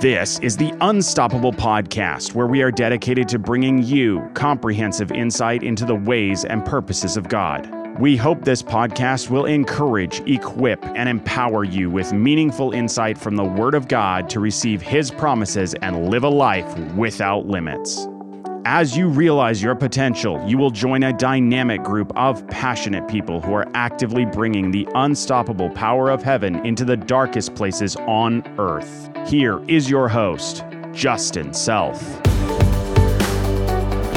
This is the Unstoppable Podcast, where we are dedicated to bringing you comprehensive insight into the ways and purposes of God. We hope this podcast will encourage, equip, and empower you with meaningful insight from the Word of God to receive His promises and live a life without limits. As you realize your potential, you will join a dynamic group of passionate people who are actively bringing the unstoppable power of heaven into the darkest places on earth. Here is your host, Justin Self.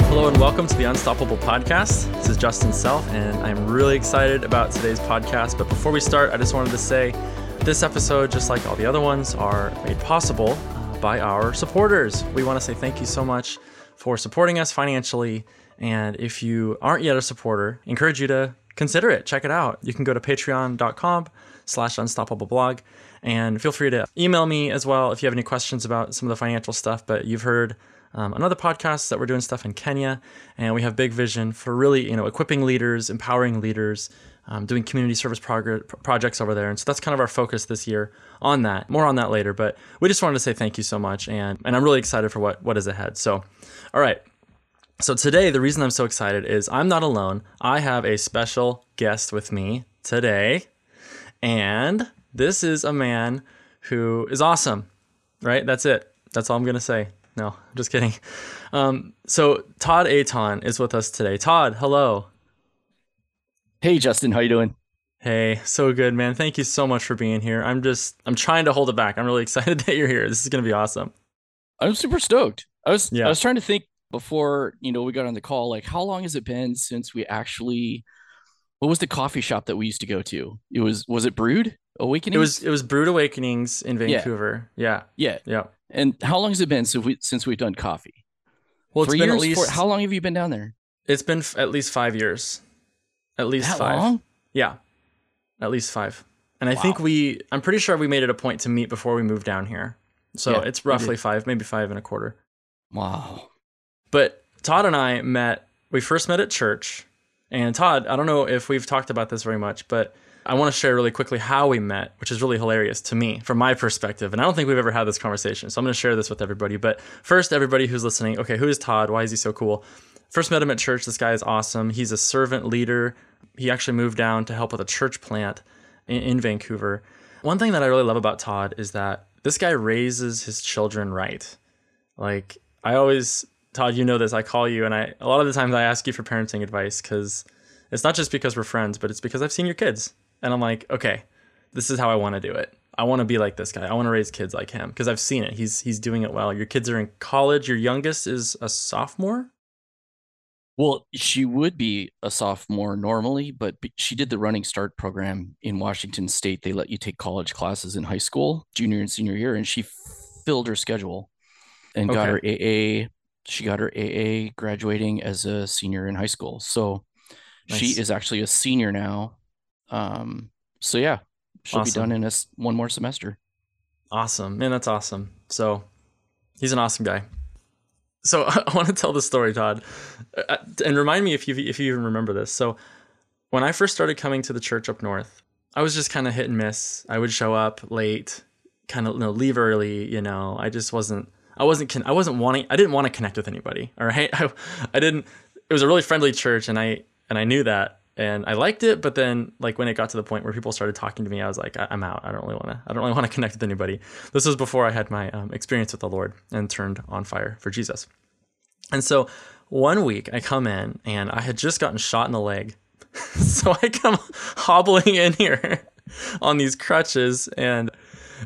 Hello and welcome to the Unstoppable Podcast. This is Justin Self, and I'm really excited about today's podcast. But before we start, I just wanted to say this episode, just like all the other ones, are made possible uh, by our supporters. We want to say thank you so much for supporting us financially. And if you aren't yet a supporter, encourage you to consider it. Check it out. You can go to patreon.com slash unstoppable blog and feel free to email me as well if you have any questions about some of the financial stuff. But you've heard um, another podcast that we're doing stuff in Kenya, and we have big vision for really, you know, equipping leaders, empowering leaders, um, doing community service prog- projects over there. And so that's kind of our focus this year on that. More on that later, but we just wanted to say thank you so much, and and I'm really excited for what what is ahead. So, all right. So today, the reason I'm so excited is I'm not alone. I have a special guest with me today, and this is a man who is awesome, right? That's it. That's all I'm going to say. No, I'm just kidding. Um, so Todd Aton is with us today. Todd, hello. Hey, Justin, how you doing? Hey, so good, man. Thank you so much for being here. I'm just, I'm trying to hold it back. I'm really excited that you're here. This is going to be awesome. I'm super stoked. I was, yeah. I was trying to think before, you know, we got on the call, like how long has it been since we actually, what was the coffee shop that we used to go to? It was, was it Brewed? Awakenings? It was it was Brewed Awakenings in Vancouver. Yeah. Yeah. Yeah. yeah. And how long has it been since we since we've done coffee? Well, Three it's been years? at least. how long have you been down there? It's been f- at least five years. At least that five. Long? Yeah. At least five. And I wow. think we. I'm pretty sure we made it a point to meet before we moved down here. So yeah, it's roughly five, maybe five and a quarter. Wow. But Todd and I met. We first met at church, and Todd. I don't know if we've talked about this very much, but I want to share really quickly how we met, which is really hilarious to me from my perspective. And I don't think we've ever had this conversation. So I'm going to share this with everybody. But first, everybody who's listening, okay, who is Todd? Why is he so cool? First met him at church. This guy is awesome. He's a servant leader. He actually moved down to help with a church plant in, in Vancouver. One thing that I really love about Todd is that this guy raises his children right. Like, I always, Todd, you know this, I call you, and I, a lot of the times I ask you for parenting advice because it's not just because we're friends, but it's because I've seen your kids and I'm like, okay, this is how I want to do it. I want to be like this guy. I want to raise kids like him because I've seen it. He's he's doing it well. Your kids are in college. Your youngest is a sophomore. Well, she would be a sophomore normally, but she did the Running Start program in Washington State. They let you take college classes in high school, junior and senior year, and she filled her schedule and okay. got her AA. She got her AA graduating as a senior in high school. So nice. she is actually a senior now um, so yeah, she'll awesome. be done in a, one more semester. Awesome, man, that's awesome. So he's an awesome guy. So I want to tell the story, Todd, uh, uh, and remind me if you if you even remember this. So when I first started coming to the church up north, I was just kind of hit and miss. I would show up late, kind of you know, leave early. You know, I just wasn't. I wasn't. I wasn't wanting. I didn't want to connect with anybody. All right. I, I didn't. It was a really friendly church, and I and I knew that and I liked it. But then, like when it got to the point where people started talking to me, I was like, I- am out. I don't really want to. I don't really want to connect with anybody. This was before I had my um, experience with the Lord and turned on fire for Jesus. And so, one week I come in and I had just gotten shot in the leg, so I come hobbling in here on these crutches and.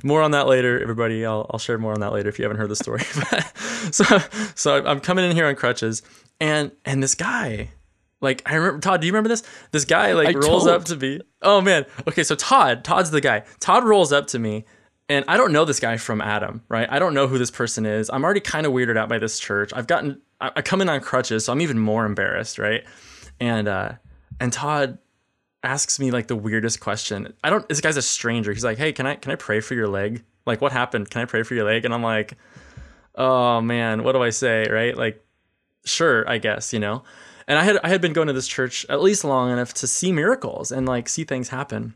More on that later, everybody. I'll, I'll share more on that later if you haven't heard the story. so, so I'm coming in here on crutches, and and this guy like I remember Todd, do you remember this? This guy like I rolls up to me. Oh man. Okay, so Todd, Todd's the guy. Todd rolls up to me and I don't know this guy from Adam, right? I don't know who this person is. I'm already kind of weirded out by this church. I've gotten I, I come in on crutches, so I'm even more embarrassed, right? And uh and Todd asks me like the weirdest question. I don't this guy's a stranger. He's like, "Hey, can I can I pray for your leg? Like what happened? Can I pray for your leg?" And I'm like, "Oh man, what do I say?" Right? Like sure, I guess, you know. And I had I had been going to this church at least long enough to see miracles and like see things happen.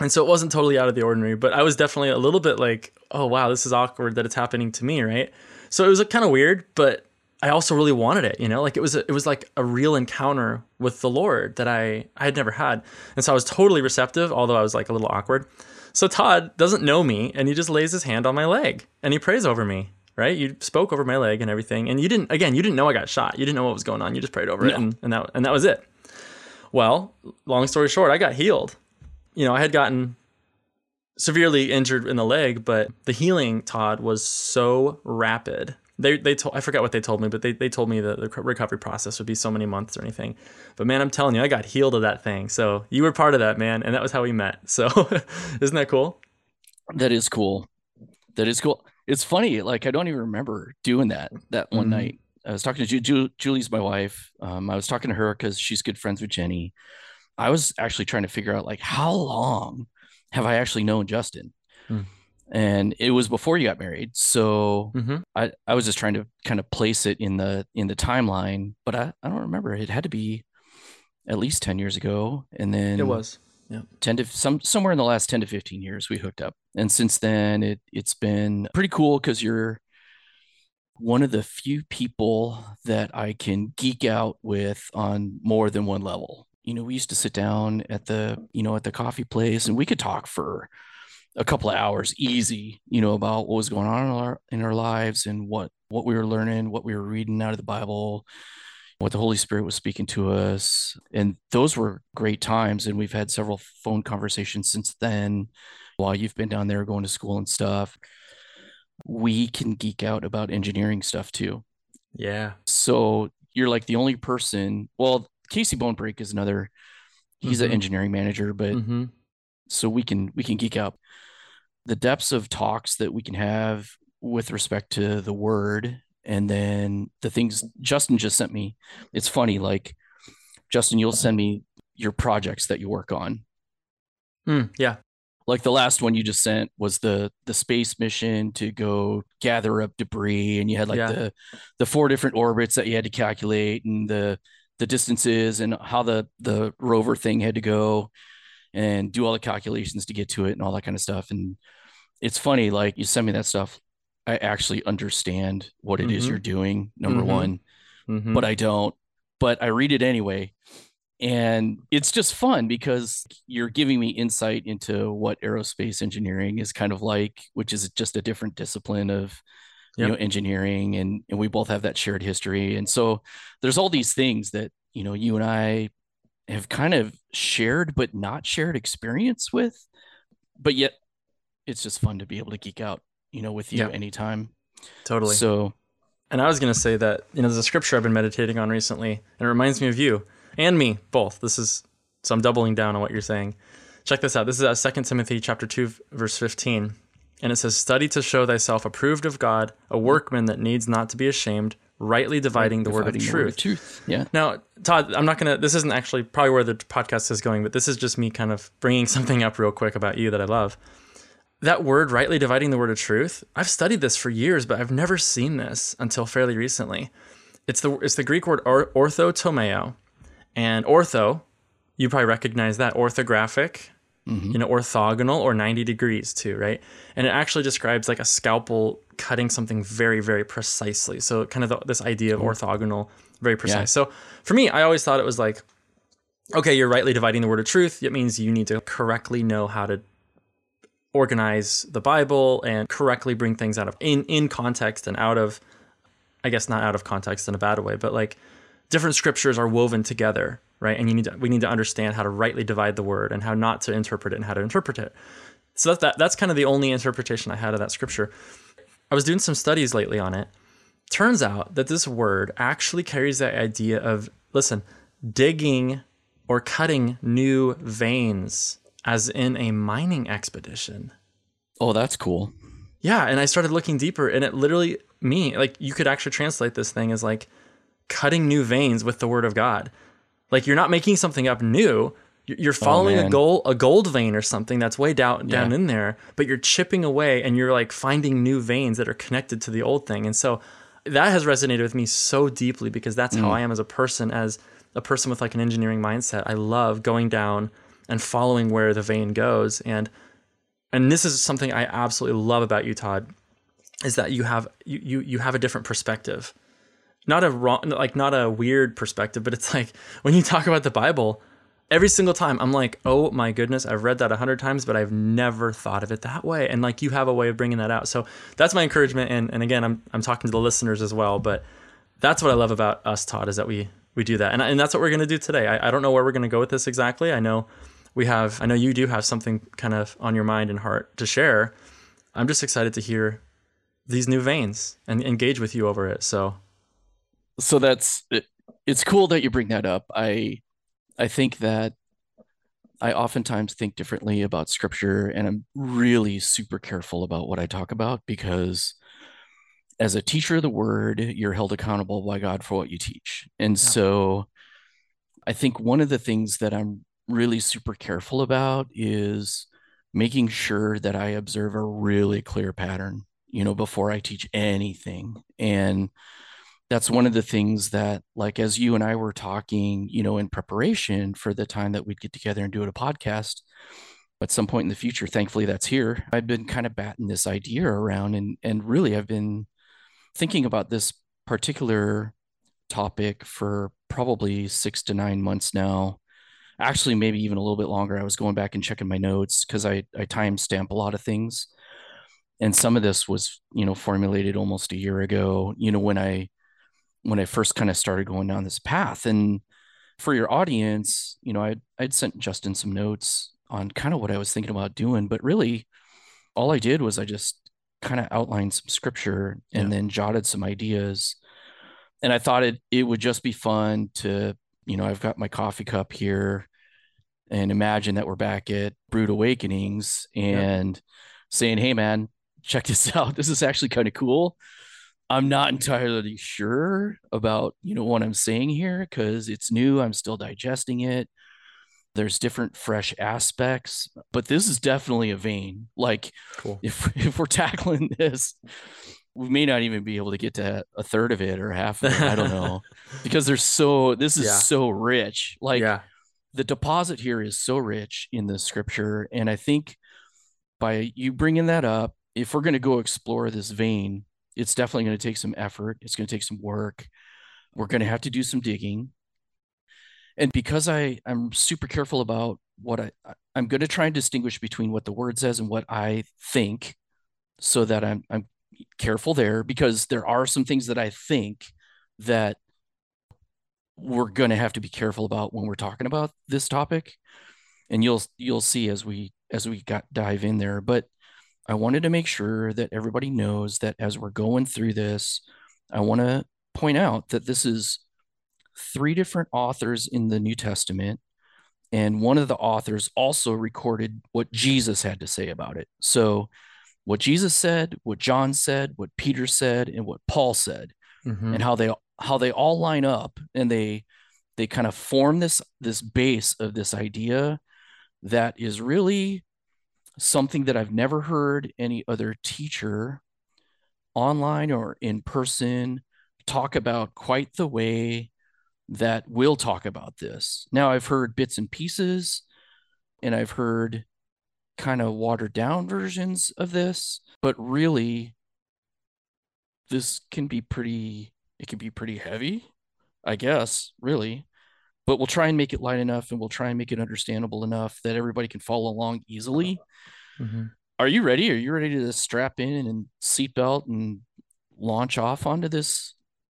And so it wasn't totally out of the ordinary, but I was definitely a little bit like, oh wow, this is awkward that it's happening to me, right? So it was kind of weird, but I also really wanted it, you know, like it was a, it was like a real encounter with the Lord that I I had never had, and so I was totally receptive, although I was like a little awkward. So Todd doesn't know me, and he just lays his hand on my leg and he prays over me. Right, you spoke over my leg and everything, and you didn't. Again, you didn't know I got shot. You didn't know what was going on. You just prayed over it, and, and that and that was it. Well, long story short, I got healed. You know, I had gotten severely injured in the leg, but the healing, Todd, was so rapid. They they told I forgot what they told me, but they, they told me that the recovery process would be so many months or anything. But man, I'm telling you, I got healed of that thing. So you were part of that, man, and that was how we met. So isn't that cool? That is cool. That is cool. It's funny, like I don't even remember doing that that one mm-hmm. night. I was talking to Ju- Ju- Julie's my wife. Um, I was talking to her because she's good friends with Jenny. I was actually trying to figure out like how long have I actually known Justin? Mm. And it was before you got married. So mm-hmm. I, I was just trying to kind of place it in the in the timeline, but I, I don't remember. It had to be at least 10 years ago. And then it was. Yeah. 10 to some somewhere in the last 10 to 15 years we hooked up. And since then it it's been pretty cool because you're one of the few people that I can geek out with on more than one level you know, we used to sit down at the, you know, at the coffee place and we could talk for a couple of hours easy, you know, about what was going on in our, in our lives and what, what we were learning, what we were reading out of the Bible, what the Holy Spirit was speaking to us. And those were great times. And we've had several phone conversations since then while you've been down there going to school and stuff. We can geek out about engineering stuff too. Yeah. So you're like the only person, well, Casey Bonebreak is another. He's mm-hmm. an engineering manager, but mm-hmm. so we can we can geek out. The depths of talks that we can have with respect to the word, and then the things Justin just sent me. It's funny, like Justin, you'll send me your projects that you work on. Mm, yeah, like the last one you just sent was the the space mission to go gather up debris and you had like yeah. the the four different orbits that you had to calculate and the the distances and how the the rover thing had to go and do all the calculations to get to it and all that kind of stuff and it's funny like you send me that stuff i actually understand what it mm-hmm. is you're doing number mm-hmm. one mm-hmm. but i don't but i read it anyway and it's just fun because you're giving me insight into what aerospace engineering is kind of like which is just a different discipline of yep. you know engineering and and we both have that shared history and so there's all these things that you know you and i have kind of shared but not shared experience with but yet it's just fun to be able to geek out you know with you yep. anytime totally so and i was going to say that you know there's a scripture i've been meditating on recently and it reminds me of you and me both this is so i'm doubling down on what you're saying check this out this is uh, 2 timothy chapter 2 verse 15 and it says, Study to show thyself approved of God, a workman that needs not to be ashamed, rightly dividing the word of truth. Word of truth. Yeah. Now, Todd, I'm not going to, this isn't actually probably where the podcast is going, but this is just me kind of bringing something up real quick about you that I love. That word, rightly dividing the word of truth, I've studied this for years, but I've never seen this until fairly recently. It's the, it's the Greek word or, orthotomeo. And ortho, you probably recognize that orthographic mm-hmm. you know, orthogonal or 90 degrees too, right? And it actually describes like a scalpel cutting something very, very precisely. So kind of the, this idea of orthogonal, very precise. Yeah. So for me, I always thought it was like, okay, you're rightly dividing the word of truth. It means you need to correctly know how to organize the Bible and correctly bring things out of in in context and out of I guess not out of context in a bad way, but like different scriptures are woven together right? And you need to, we need to understand how to rightly divide the word and how not to interpret it and how to interpret it. So that's that, that's kind of the only interpretation I had of that scripture. I was doing some studies lately on it. Turns out that this word actually carries the idea of listen, digging or cutting new veins as in a mining expedition. Oh, that's cool. Yeah, and I started looking deeper and it literally me like you could actually translate this thing as like cutting new veins with the word of God. Like you're not making something up new. You're oh, following oh, a gold a gold vein or something that's way down down yeah. in there, but you're chipping away and you're like finding new veins that are connected to the old thing. And so that has resonated with me so deeply because that's mm. how I am as a person, as a person with like an engineering mindset. I love going down and following where the vein goes. And and this is something I absolutely love about you, Todd, is that you have you you, you have a different perspective. Not a wrong like not a weird perspective, but it's like when you talk about the Bible, every single time I'm like, oh my goodness, I've read that a hundred times, but I've never thought of it that way. And like you have a way of bringing that out. So that's my encouragement. And, and again, I'm, I'm talking to the listeners as well, but that's what I love about us, Todd, is that we, we do that. And, and that's what we're to do today. I, I don't know where we're to go with this exactly. I know we have, I know you do have something kind of on your mind and heart to share. I'm just excited to hear these new veins and engage with you over it. So, so that's, it, it's cool that you bring that up. I, I think that I oftentimes think differently about scripture and I'm really super careful about what I talk about because as a teacher of the word, you're held accountable by God for what you teach. And yeah. so I think one of the things that I'm really super careful about is making sure that I observe a really clear pattern, you know, before I teach anything. And that's one of the things that like as you and I were talking, you know, in preparation for the time that we'd get together and do it a podcast at some point in the future, thankfully that's here. I've been kind of batting this idea around and and really I've been thinking about this particular topic for probably 6 to 9 months now. Actually maybe even a little bit longer. I was going back and checking my notes cuz I I time stamp a lot of things. And some of this was, you know, formulated almost a year ago, you know, when I when I first kind of started going down this path. And for your audience, you know, I'd, I'd sent Justin some notes on kind of what I was thinking about doing, but really all I did was I just kind of outlined some scripture and yeah. then jotted some ideas. And I thought it, it would just be fun to, you know, I've got my coffee cup here and imagine that we're back at Brewed Awakenings and yeah. saying, Hey man, check this out. This is actually kind of cool. I'm not entirely sure about, you know, what I'm saying here because it's new. I'm still digesting it. There's different fresh aspects, but this is definitely a vein. Like cool. if if we're tackling this, we may not even be able to get to a third of it or half of it. I don't know. because there's so this is yeah. so rich. Like yeah. the deposit here is so rich in the scripture. And I think by you bringing that up, if we're going to go explore this vein, it's definitely going to take some effort. It's going to take some work. We're going to have to do some digging. And because I, I'm super careful about what I, I'm going to try and distinguish between what the word says and what I think so that I'm, I'm careful there because there are some things that I think that we're going to have to be careful about when we're talking about this topic and you'll you'll see as we as we got dive in there but I wanted to make sure that everybody knows that as we're going through this, I want to point out that this is three different authors in the New Testament. And one of the authors also recorded what Jesus had to say about it. So, what Jesus said, what John said, what Peter said, and what Paul said, mm-hmm. and how they how they all line up and they they kind of form this this base of this idea that is really something that I've never heard any other teacher online or in person talk about quite the way that we'll talk about this. Now, I've heard bits and pieces and I've heard kind of watered down versions of this, but really, this can be pretty, it can be pretty heavy, I guess, really. But we'll try and make it light enough and we'll try and make it understandable enough that everybody can follow along easily. Mm-hmm. Are you ready? Are you ready to strap in and seatbelt and launch off onto this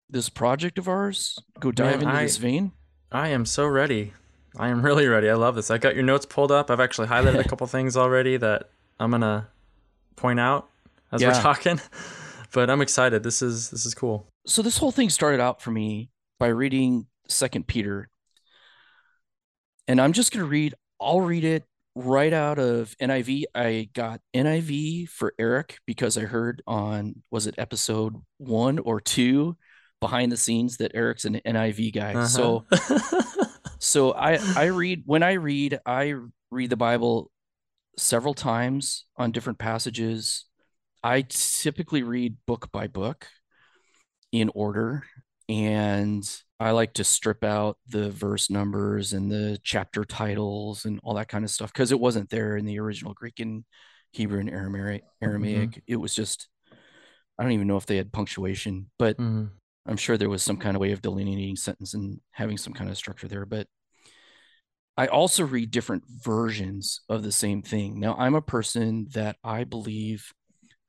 this project of ours? Go dive Man, into I, this vein. I am so ready. I am really ready. I love this. I got your notes pulled up. I've actually highlighted a couple things already that I'm gonna point out as yeah. we're talking. But I'm excited. This is this is cool. So this whole thing started out for me by reading Second Peter, and I'm just gonna read. I'll read it right out of NIV, I got NIV for Eric because I heard on was it episode one or two behind the scenes that Eric's an NIV guy. Uh-huh. So so I I read when I read I read the Bible several times on different passages. I typically read book by book in order and I like to strip out the verse numbers and the chapter titles and all that kind of stuff because it wasn't there in the original Greek and Hebrew and Aramaic. Aramaic. It was just I don't even know if they had punctuation, but hmm I'm sure there was some kind of way of delineating sentence and having some kind of structure there. But I also read different versions of the same thing. Now, I'm a person that I believe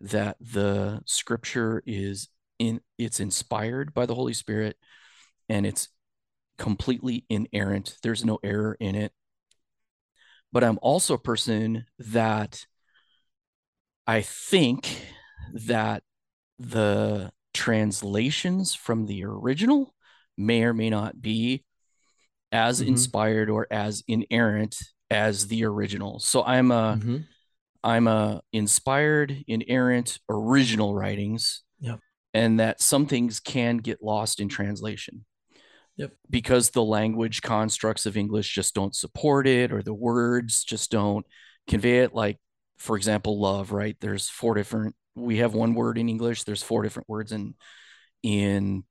that the scripture is in it's inspired by the Holy Spirit and it's completely inerrant. There's no error in it. But I'm also a person that I think that the translations from the original may or may not be as Mhm. inspired or as inerrant as the original. So I'm a hmm am a inspired, inerrant, original writings. Yep. And that some things can get lost in translation. Yep. Because the language constructs of English just don't support it, or the words just don't convey it. Like, for example, love, right? There's four different, we have one word in English, there's four different words in in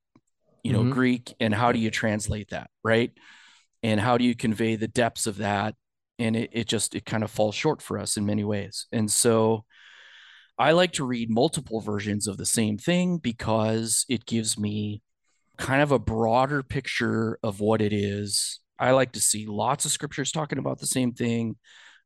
you know Mhm. Greek. And how do you translate that, right? And how do you convey the depths of that? And it, it just it kind of falls short for us in many ways. And so I like to read multiple versions of the same thing because it gives me kind of a broader picture of what it is. I like to see lots of scriptures talking about the same thing.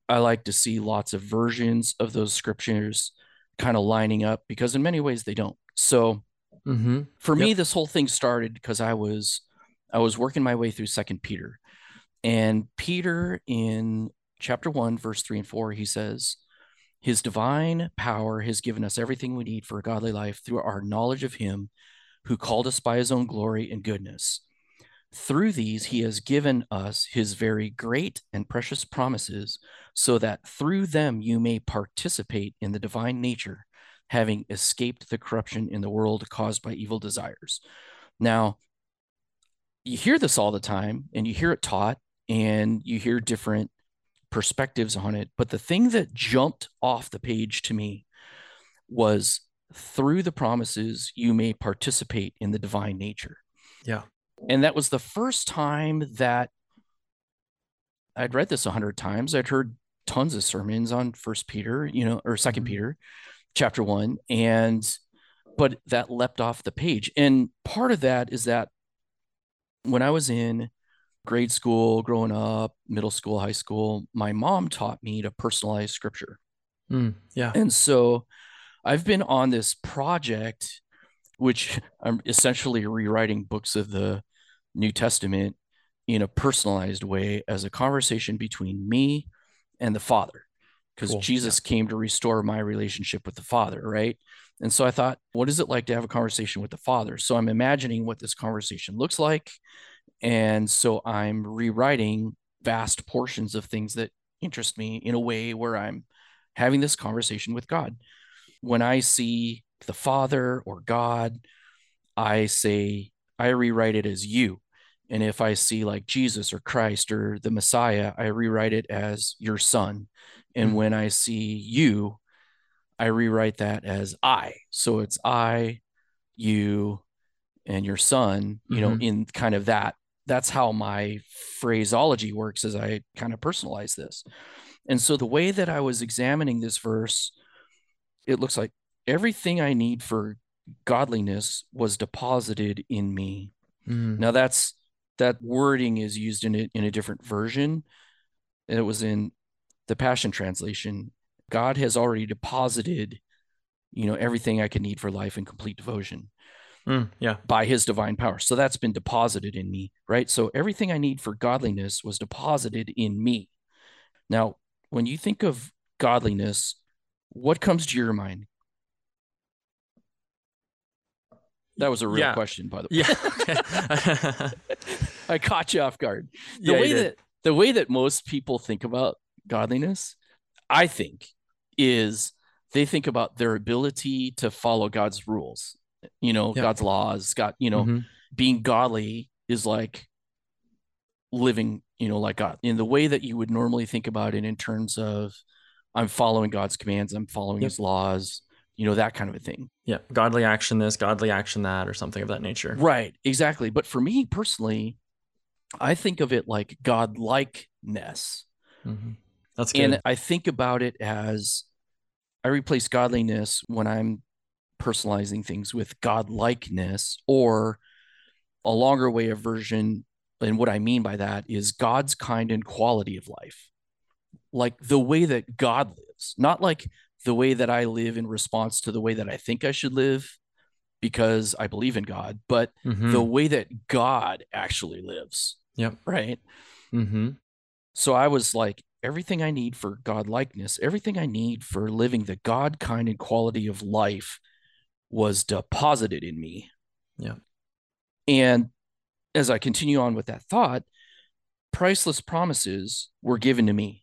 I like to see lots of versions of those scriptures kind of lining up because in many ways they don't. So hmm for me this whole thing started because I was I was working my way through second Peter. And Peter in chapter 1 verse 3 and 4 he says his divine power has given us everything we need for a godly life through our knowledge of him who called us by his own glory and goodness. Through these, he has given us his very great and precious promises, so that through them you may participate in the divine nature, having escaped the corruption in the world caused by evil desires. Now, you hear this all the time, and you hear it taught, and you hear different perspectives on it. But the thing that jumped off the page to me was through the promises, you may participate in the divine nature. Yeah. And that was the first time that I'd read this a hundred times. I'd heard tons of sermons on First Peter, you know, or 2nd Mhm. Peter, chapter one, and but that leapt off the page. And part of that is that when I was in grade school, growing up, middle school, high school, my mom taught me to personalize scripture. Mm, yeah. And so I've been on this project, which I'm essentially rewriting books of the New Testament in a personalized way as a conversation between me and the Father. Because Cool. Jesus came to restore my relationship with the Father, right? And so I thought, what is it like to have a conversation with the Father? So I'm imagining what this conversation looks like. And so I'm rewriting vast portions of things that interest me in a way where I'm having this conversation with God. When I see the Father or God, I say, I rewrite it as you. And if I see like Jesus or Christ or the Messiah, I rewrite it as your son. And Mhm. when I see you, I rewrite that as I. So it's I, you, and your son, you know, Mhm. in kind of that. That's how my phraseology works as I kind of personalize this. And so the way that I was examining this verse, it looks like everything I need for godliness was deposited in me. Mm, Now that's that wording is used in it in a different version. And it was in the Passion Translation. God has already deposited, you know, everything I can need for life and complete devotion mm, yeah. by his divine power. So that's been deposited in me, right? So everything I need for godliness was deposited in me. Now, when you think of godliness, what comes to your mind? That was a real Yeah. question, by the way. Yeah. I caught you off guard. The Yeah, way that the way that most people think about godliness, I think, is they think about their ability to follow God's rules, you know, Yeah. God's laws, God, you know, Mhm. being godly is like living, you know, like God in the way that you would normally think about it in terms of I'm following God's commands, I'm following Yep. his laws, you know, that kind of a thing. Yeah. Godly action this, godly action that, or something of that nature. Right, exactly. But for me personally, I think of it like God likeness. Mhm. That's good. And I think about it as I replace godliness when I'm personalizing things with godlikeness or a longer way of version and what I mean by that is God's kind and quality of life. Like the way that God lives, not like the way that I live in response to the way that I think I should live because I believe in God, but Mhm. the way that God actually lives. Yep. Right. Mm-hmm. So I was like, everything I need for God likeness, everything I need for living the God kind and quality of life was deposited in me. Yeah. And as I continue on with that thought, priceless promises were given to me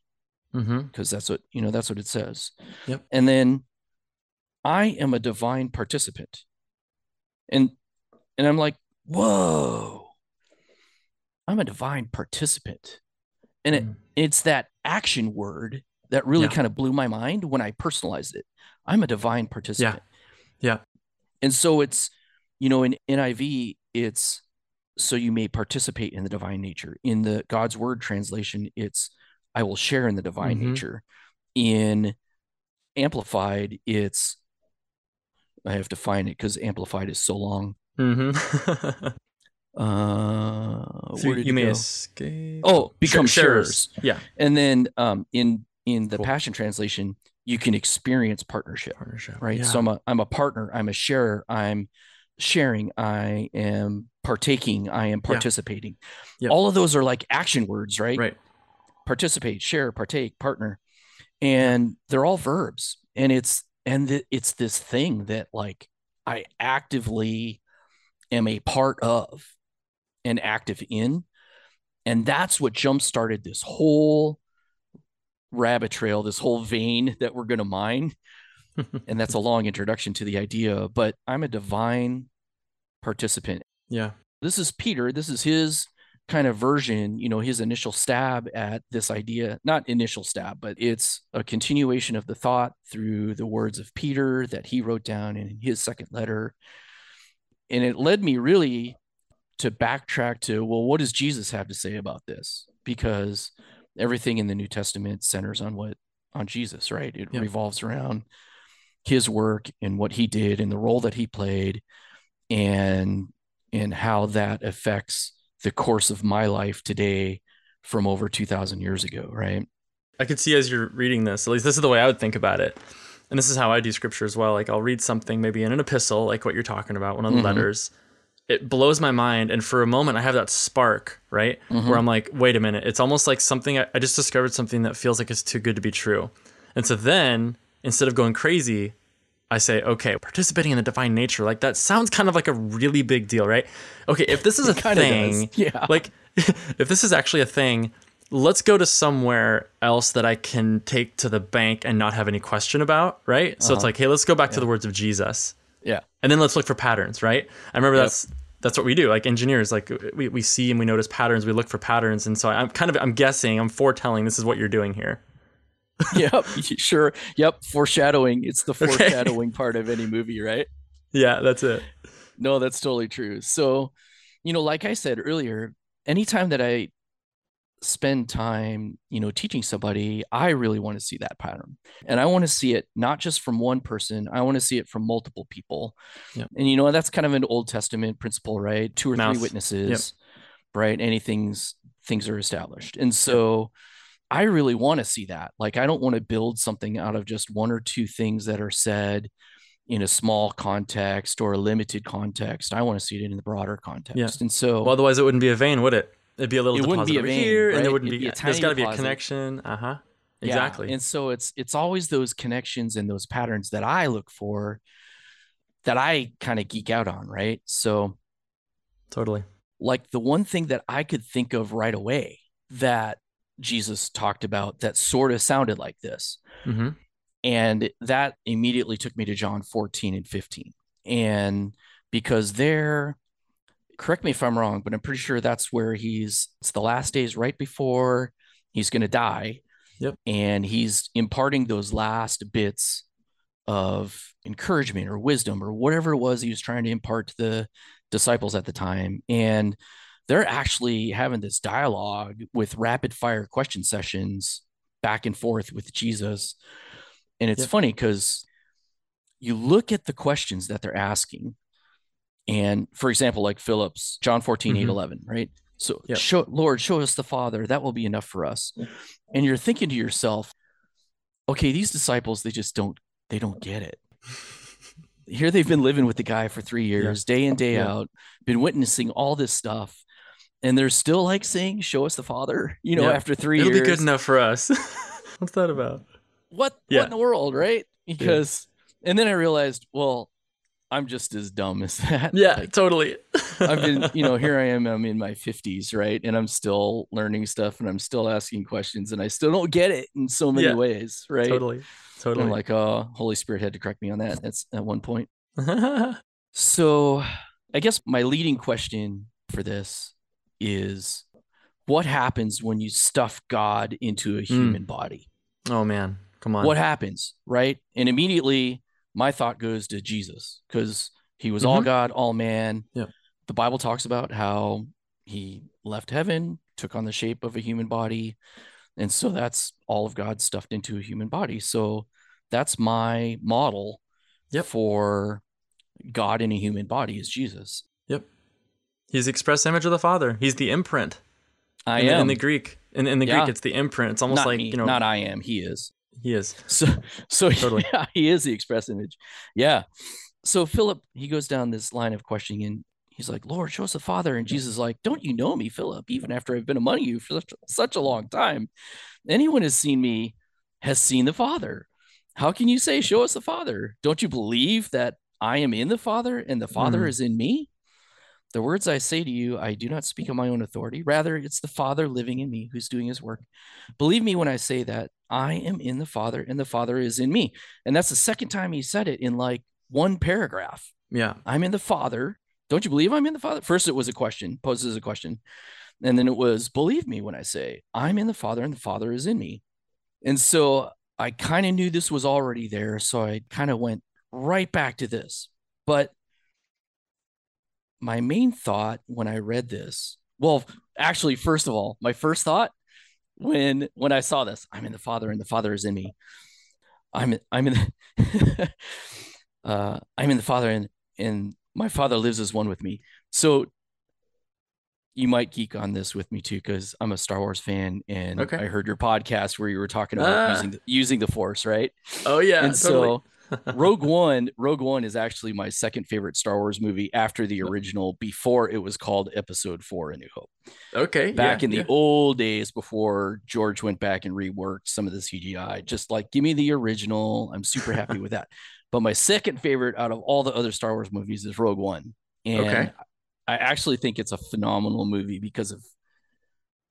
Mm-hmm. because that's what, you know, that's what it says. Yep. And then I am a divine participant. And and I'm like, whoa. I'm a divine participant. And it Mm. it's that action word that really Yeah. kind of blew my mind when I personalized it. I'm a divine participant. Yeah. Yeah. And so it's, you know, in NIV, it's so you may participate in the divine nature. In the God's word translation, it's I will share in the divine Mhm. nature. In amplified, it's I have to find it because amplified is so long. Mm-hmm. Uh, so where did you may go? escape. Oh, become Sh- sharers. Yeah. And then um, in in the Cool. Passion Translation, you can experience partnership, Partnership. right? Yeah. So I'm a I'm a partner. I'm a sharer. I'm sharing. I am partaking. I am participating. Yep. All of those are like action words, right? right. Participate, share, partake, partner, and they're all verbs. And it's and it's this thing that like I actively am a part of and active in. And that's what jump started this whole rabbit trail, this whole vein that we're going to mine. And that's a long introduction to the idea, but I'm a divine participant. yeah. This is Peter. This is his kind of version, you know, his initial stab at this idea, not initial stab, but it's a continuation of the thought through the words of Peter that he wrote down in his second letter. And it led me really to backtrack to, well, what does Jesus have to say about this? Because everything in the New Testament centers on what on Jesus, right? It Yeah. revolves around his work and what he did and the role that he played and and how that affects the course of my life today from over 2000 years ago, right? I could see as you're reading this, at least this is the way I would think about it. And this is how I do scripture as well. Like I'll read something maybe in an epistle, like what you're talking about, one of the Mhm. letters. It blows my mind. And for a moment, I have that spark, right? Mhm. Where I'm like, wait a minute. It's almost like something, I, I just discovered something that feels like it's too good to be true. And so then, instead of going crazy, I say, okay, participating in the divine nature, like that sounds kind of like a really big deal, right? Okay, if this is a thing, does. Yeah. like if this is actually a thing, let's go to somewhere else that I can take to the bank and not have any question about, right? So it's Uh-huh. like, hey, let's go back to the words of Jesus. Yeah. And then let's look for patterns, right? I remember Yep. that's that's what we do. Like engineers, like uh, we, we see and we notice patterns, we look for patterns. And so I'm kind of I'm guessing, I'm foretelling this is what you're doing here. yep. Sure. Yep. Foreshadowing. It's the Okay. foreshadowing part of any movie, right? Yeah, that's it. No, that's totally true. So, you know, like I said earlier, anytime that I spend time, you know, teaching somebody, I really want to see that pattern. And I want to see it not just from one person, I want to see it from multiple people. Yep. And you know, that's kind of an Old Testament principle, right? Two or Mouth. three witnesses, right? Anything's things are established. And so I really want to see that. Like I don't want to build something out of just one or two things that are said in a small context or a limited context. I want to see it in the broader context. Yeah. And so Well, otherwise it wouldn't be a vein, would it? It'd be a little It deposit be a over vein, here, and there right? wouldn't It'd be. be a there's got to be a connection. Uh huh. Yeah, Exactly. And so it's it's always those connections and those patterns that I look for that I kind of geek out on, right? So totally. like the one thing that I could think of right away that Jesus talked about that sort of sounded like this. Mm-hmm. And that immediately took me to John 14 and 15. And because there, correct me if I'm wrong, but I'm pretty sure that's where he's, it's the last days right before he's going to die. Yep. And he's imparting those last bits of encouragement or wisdom or whatever it was he was trying to impart to the disciples at the time. And they're actually having this dialogue with rapid fire question sessions back and forth with Jesus. And it's Yep. funny because you look at the questions that they're asking. And for example, like Philip's, John 14, 8, Mhm. 11, right? So, Yep. show, Lord, show us the Father. That will be enough for us. And you're thinking to yourself, okay, these disciples, they just don't, they don't get it. Here they've been living with the guy for three years, day in, day Yeah. out, been witnessing all this stuff. And they're still like saying, show us the Father, you know, Yeah. after 3 It'll years be good enough for us. What's that about? what Yeah. what in the world, right? Because and then I realized, well, I'm just as dumb as that. Yeah, Like, totally. I've been, you know, here I am, I'm in my 50s, right? And I'm still learning stuff and I'm still asking questions and I still don't get it in so many Yeah. ways, right? totally. And Totally. I'm like, oh, Holy Spirit had to correct me on that. That's at one point. So I guess my leading question for this is what happens when you stuff God into a hmm. human body? oh man, come on. what happens right and immediately my thought goes to jesus because he was all Mhm. god all man Yeah. the bible talks about how he left heaven took on the shape of a human body and so that's all of god stuffed into a human body so that's my model Yep. for god in a human body is jesus Yep. He's the express image of the Father. He's the imprint. i in, the- am in the Greek. In, in the Yeah. Greek, it's the imprint. It's almost not like me, you know. not i am he is he is. So, so Totally. yeah, he is the express image. Yeah. So Philip, he goes down this line of questioning and he's like, Lord, show us the Father. And Jesus is like, Don't you know me, Philip, even after I've been among you for such, a long time? Anyone has seen me has seen the Father. How can you say, Show us the Father? Don't you believe that I am in the Father and the Father Mm. is in me? The words I say to you, I do not speak on my own authority. Rather, it's the Father living in me who's doing his work. Believe me when I say that I am in the Father and the Father is in me. And that's the second time he said it in like one paragraph. Yeah. I'm in the Father. Don't you believe I'm in the Father? First, it was a question, posed as a question. And then it was, believe me when I say I'm in the Father and the Father is in me. And so I kind of knew this was already there. So I kind of went right back to this. But my main thought when I read this, well, actually, first of all, my first thought when when I saw this, I'm in the Father and the Father is in me. I'm I'm in the, uh, I'm in the Father and and my Father lives as one with me. So you might geek on this with me too because I'm a Star Wars fan and Okay. I heard your podcast where you were talking about Ah. using the, using the Force, right? Oh yeah. and totally. so Rogue One, Rogue One is actually my second favorite Star Wars movie after the original before it was called Episode 4 A New Hope. okay. Back yeah, in the yeah. old days before George went back and reworked some of the CGI, just like give me the original. I'm super happy with that. But my second favorite out of all the other Star Wars movies is Rogue One. And Okay. I actually think it's a phenomenal movie because of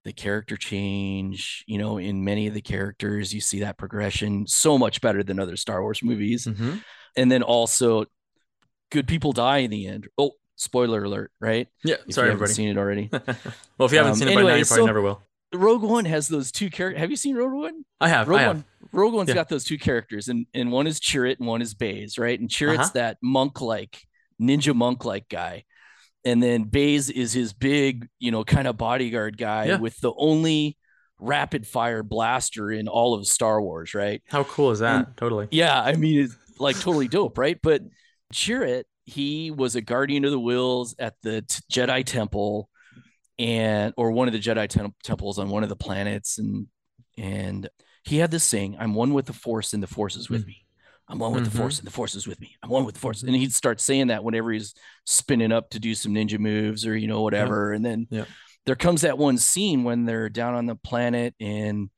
the character change. You know, in many of the characters, you see that progression so much better than other Star Wars movies. Mhm. And then also, good people die in the end. Oh, spoiler alert, right? Yeah. If Sorry, you haven't everybody. seen it already. well, if you haven't Um, seen it by now, anyway, you probably so- never will. Rogue One has those two characters. Have you seen Rogue One? I have. Rogue I have. One. Rogue One's Yeah. got those two characters, and and one is Chirrut and one is Baze, right? And Chirrut's Uh-huh. that monk like ninja monk like guy, and then Baze is his big, you know, kind of bodyguard guy Yeah. with the only rapid fire blaster in all of Star Wars, right? How cool is that? totally. Yeah, I mean, it's like totally dope, right? But Chirrut, he was a guardian of the Whills at the t- Jedi Temple, and or one of the Jedi tem- temples on one of the planets, and and he had this saying, "I'm one with the Force, and the Force is with Mm. me. I'm one with Mhm. the Force, and the Force is with me. I'm one with the Force." And he'd start saying that whenever he's spinning up to do some ninja moves or you know whatever, and then Yeah. there comes that one scene when they're down on the planet and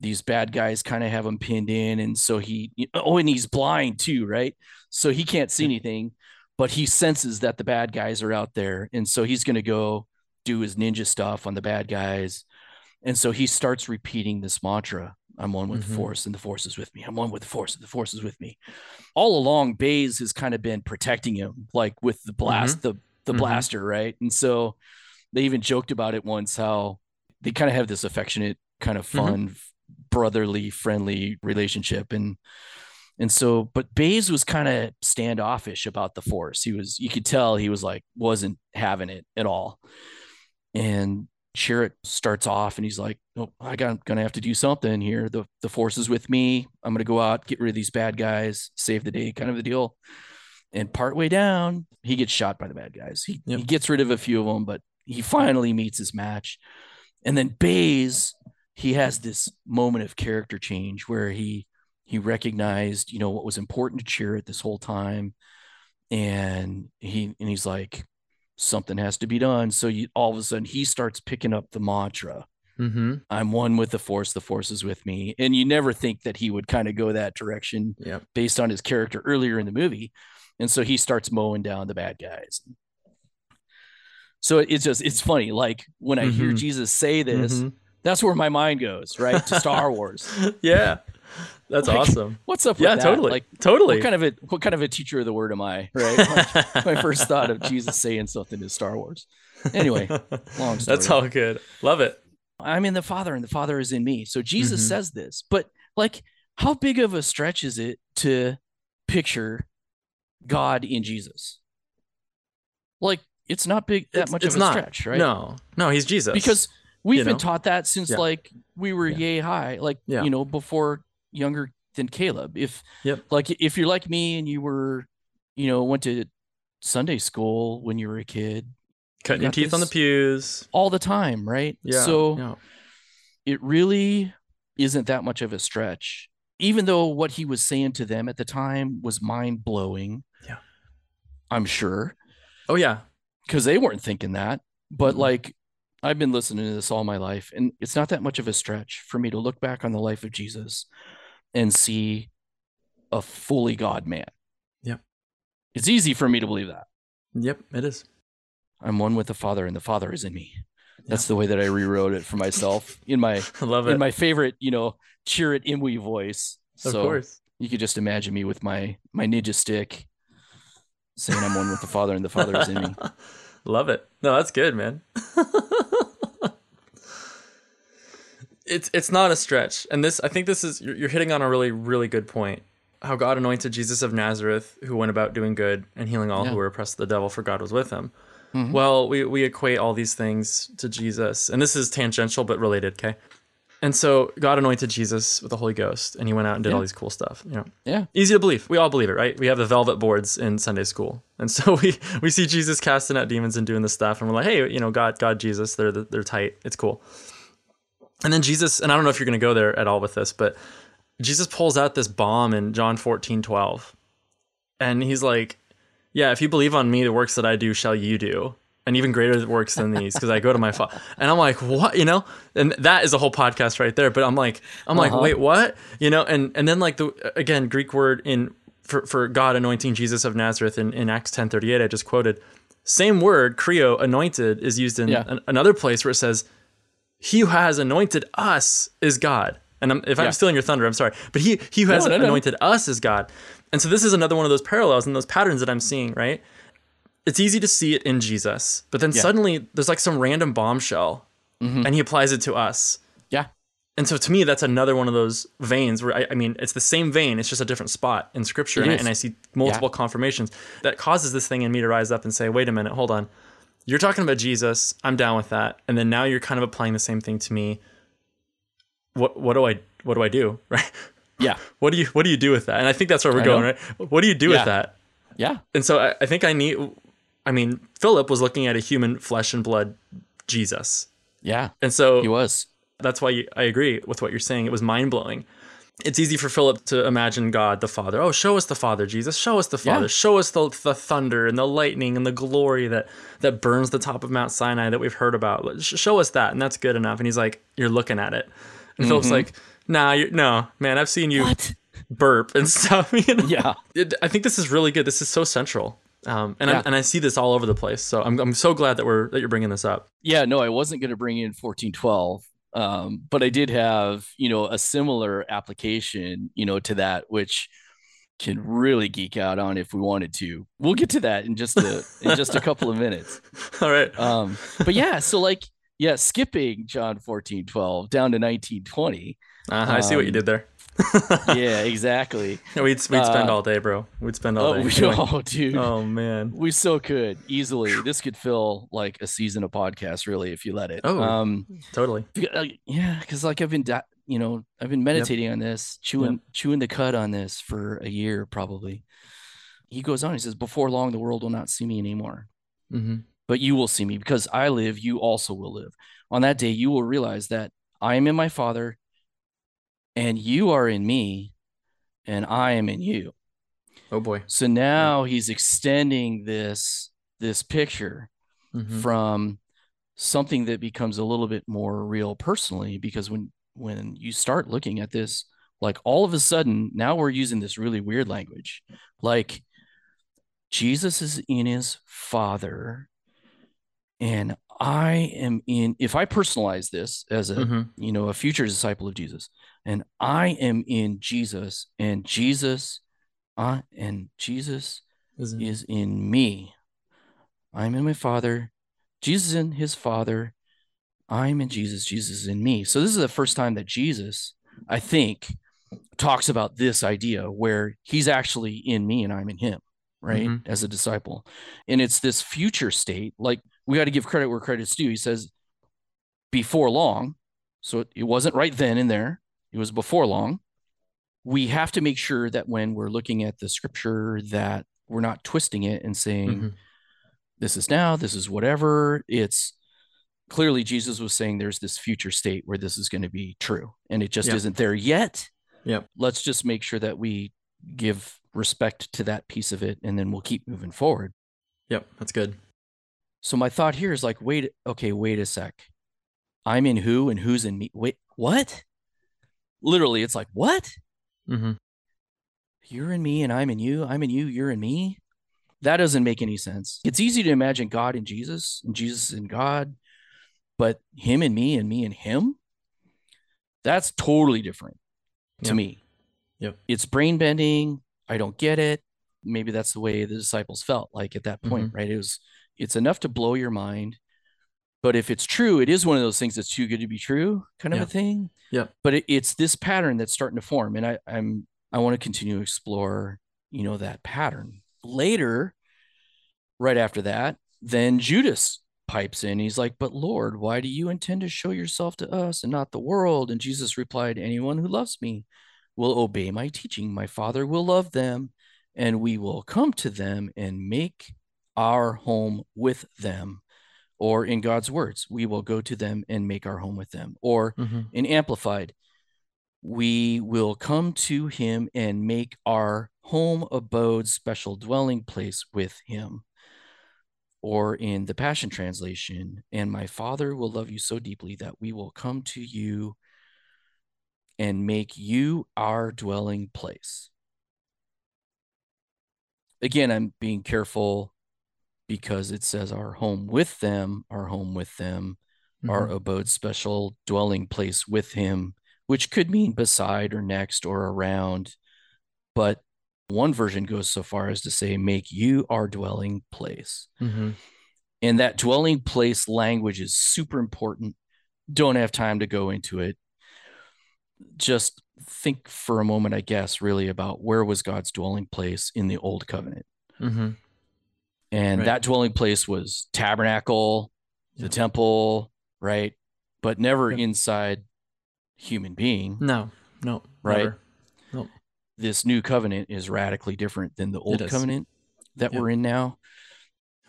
these bad guys kind of have him pinned in and so he oh and he's blind too right so he can't see Yeah. anything but he senses that the bad guys are out there and so he's going to go do his ninja stuff on the bad guys and so he starts repeating this mantra i'm one with Mhm. the force and the force is with me. I'm one with the force and the force is with me. All along baze has kind of been protecting him like with the blast the the Mhm. blaster right? And so they even joked about it once how they kind of have this affectionate kind of Mhm. fun brotherly friendly relationship. And and so but Baze was kind of standoffish about the force. He was you could tell he was like wasn't having it at all. And Chirrut starts off and he's like, "Oh, I got gonna have to do something here. The the force is with me. I'm gonna go out, get rid of these bad guys, save the day, kind of a deal." And partway down, he gets shot by the bad guys. He Yep. he gets rid of a few of them, but he finally meets his match. And then Baze, he has this moment of character change where he he recognized, you know, what was important to Chirrut this whole time, and he and he's like, something has to be done. So you, all of a sudden he starts picking up the mantra. Mm-hmm. I'm one with the force, the force is with me. And you never think that he would kind of go that direction based on his character earlier in the movie. And so he starts mowing down the bad guys. So it's just it's funny. Like when I hear Mhm. Jesus say this, Mhm. that's where my mind goes, right? To Star Wars. yeah. That's Like, awesome. What's up with Yeah, that? totally. Like totally. what kind of a what kind of a teacher of the word am I? Right. Like, my first thought of Jesus saying something is Star Wars. Anyway, long story. That's all good. Love it. I'm in the Father and the Father is in me. So Jesus Mhm. says this, but like, how big of a stretch is it to picture God in Jesus? Like, it's not big that It's- much it's of a not. stretch, right? No, no, he's Jesus. because we've you been know? taught that since Yeah. like we were Yeah. yay high, like Yeah. you know, before younger than Caleb. If Yep. like if you're like me and you were, you know, went to Sunday school when you were a kid cutting your teeth on the pews. all the time, right? Yeah. So yeah. it really isn't that much of a stretch. Even though what he was saying to them at the time was mind blowing. Yeah. I'm sure Oh yeah. because they weren't thinking that. But Mhm. like, I've been listening to this all my life, and it's not that much of a stretch for me to look back on the life of Jesus and see a fully God man. Yep. It's easy for me to believe that. Yep. It is. I'm one with the Father, and the Father is in me. That's the way that I rewrote it for myself in my love it. in my favorite, you know, Chirrut Îmwe voice. of so course. you could just imagine me with my my ninja stick saying I'm one with the Father and the Father is in me. Love it. No, that's good, man. it's it's not a stretch, and this I think this is you're, you're hitting on a really really good point. How God anointed Jesus of Nazareth, who went about doing good and healing all Yeah. who were oppressed of the devil, for God was with him. Mhm. Well, we we equate all these things to Jesus, and this is tangential but related. Okay. And so God anointed Jesus with the Holy Ghost, and he went out and did all these cool stuff. You know, Yeah. easy to believe. We all believe it, right? We have the velvet boards in Sunday school, and so we we see Jesus casting out demons and doing this stuff, and we're like, hey, you know, God, God, Jesus, they're they're tight. It's cool. And then Jesus, and I don't know if you're going to go there at all with this, but Jesus pulls out this bomb in John 14, 12. And he's like, Yeah, if you believe on me, the works that I do shall you do. And even greater works than these, because I go to my father. And I'm like, what? You know? And that is a whole podcast right there. But I'm like, I'm like, Uh-huh. wait, what? You know, and and then like the again, Greek word in for, for God anointing Jesus of Nazareth in, in Acts 10 38, I just quoted. Same word, chrio, anointed, is used in Yeah. an, another place where it says, he who has anointed us is God. And I'm, if Yeah. I'm stealing your thunder, I'm sorry. But he, he who has No, no, no. anointed us is God. And so this is another one of those parallels and those patterns that I'm seeing, right? It's easy to see it in Jesus, but then Yeah. suddenly there's like some random bombshell Mhm. and he applies it to us. Yeah. And so to me, that's another one of those veins where I, I mean, it's the same vein, it's just a different spot in scripture. And I, and I see multiple confirmations that causes this thing in me to rise up and say, wait a minute, hold on. You're talking about Jesus. I'm down with that. And then now you're kind of applying the same thing to me. What what do I what do I do? Right? Yeah. What do you what do you do with that? And I think that's where we're I going, know. right? What do you do Yeah. with that? Yeah. And so I, I think I need I mean, Philip was looking at a human flesh and blood Jesus. Yeah. And so He was. that's why you, I agree with what you're saying. It was mind blowing. It's easy for Philip to imagine God the Father. Oh, show us the Father, Jesus. Show us the Father. Yeah. Show us the, the thunder and the lightning and the glory that that burns the top of Mount Sinai that we've heard about. Sh- Show us that, and that's good enough. And he's like, "You're looking at it." And Philip's like, "Nah, you're, no, man. I've seen you What? burp and stuff." You know? Yeah. It, I think this is really good. This is so central, um, and Yeah. I, and I see this all over the place. So I'm I'm so glad that we're that you're bringing this up. Yeah, no, I wasn't going to bring in 1412, um, but I did have, you know, a similar application, you know, to that, which can really geek out on if we wanted to. We'll get to that in just a in just a couple of minutes. all right. Um, but yeah, so like, yeah, skipping John 14, 12 down to 1920, Uh, I see what you Um, did there. yeah, exactly. We'd we'd spend uh, all day, bro. We'd spend all Oh, day. we, oh, dude. oh man. We so could easily. This could fill like a season of podcast, really, if you let it. Oh. um, Totally. Uh, yeah, because like I've been, you know, I've been meditating on this, chewing, chewing the cud on this for a year probably. He goes on. He says, "Before long, the world will not see me anymore, Mm-hmm. but you will see me because I live. You also will live. On that day, you will realize that I am in my Father, and you are in me, and I am in you." Oh boy. So now he's extending this this picture Mhm. from something that becomes a little bit more real personally because when when you start looking at this like all of a sudden now we're using this really weird language like Jesus is in his father and I am in if I personalize this as a Mhm. you know a future disciple of Jesus and I am in Jesus and Jesus uh, and Jesus Isn't- is in me. I'm in my Father. Jesus in his Father. I'm in Jesus. Jesus in me. So this is the first time that Jesus, I think, talks about this idea where he's actually in me and I'm in him, right? Mhm. As a disciple. And it's this future state. Like we got to give credit where credit's due. He says, before long. So it, it wasn't right then and there, it was before long. We have to make sure that when we're looking at the scripture, that we're not twisting it and saying, Mhm. this is now, this is whatever. It's clearly Jesus was saying there's this future state where this is going to be true, and it just Yeah. isn't there yet. Yep. Let's just make sure that we give respect to that piece of it, and then we'll keep moving forward. Yep. That's good. So my thought here is like, wait, okay, wait a sec. I'm in who and who's in me. Wait, what? Literally, it's like, what? Mm-hmm. You're in me and I'm in you. I'm in you. You're in me. That doesn't make any sense. It's easy to imagine God in Jesus and Jesus in God, but him and me and me and him, that's totally different to Yep. me. Yep. It's brain bending. I don't get it. Maybe that's the way the disciples felt like at that point, right? It was, it's enough to blow your mind. But if it's true, it is one of those things that's too good to be true, kind of Yeah. a thing. yeah But it, it's this pattern that's starting to form, and I, I'm I want to continue to explore, you know, that pattern. Later, right after that, then Judas pipes in. He's like, "But Lord, why do you intend to show yourself to us and not the world?" And Jesus replied, "Anyone who loves me will obey my teaching. My Father will love them, and we will come to them and make our home with them." Or in God's words, we will go to them and make our home with them. Or Mm-hmm. in Amplified, we will come to him and make our home abode special dwelling place with him. Or in the Passion Translation, and my Father will love you so deeply that we will come to you and make you our dwelling place. Again, I'm being careful because it says our home with them, our home with them Mm-hmm. our abode special dwelling place with him, which could mean beside or next or around. But one version goes so far as to say, make you our dwelling place. Mm-hmm. And that dwelling place language is super important. Don't have time to go into it. Just think for a moment, I guess, really about where was God's dwelling place in the old covenant. Mm-hmm. And Right. that dwelling place was tabernacle, Yeah. the temple, right? But never Yep. inside human being. No. No. Right. never. This new covenant is radically different than the old covenant that Yep. we're in now.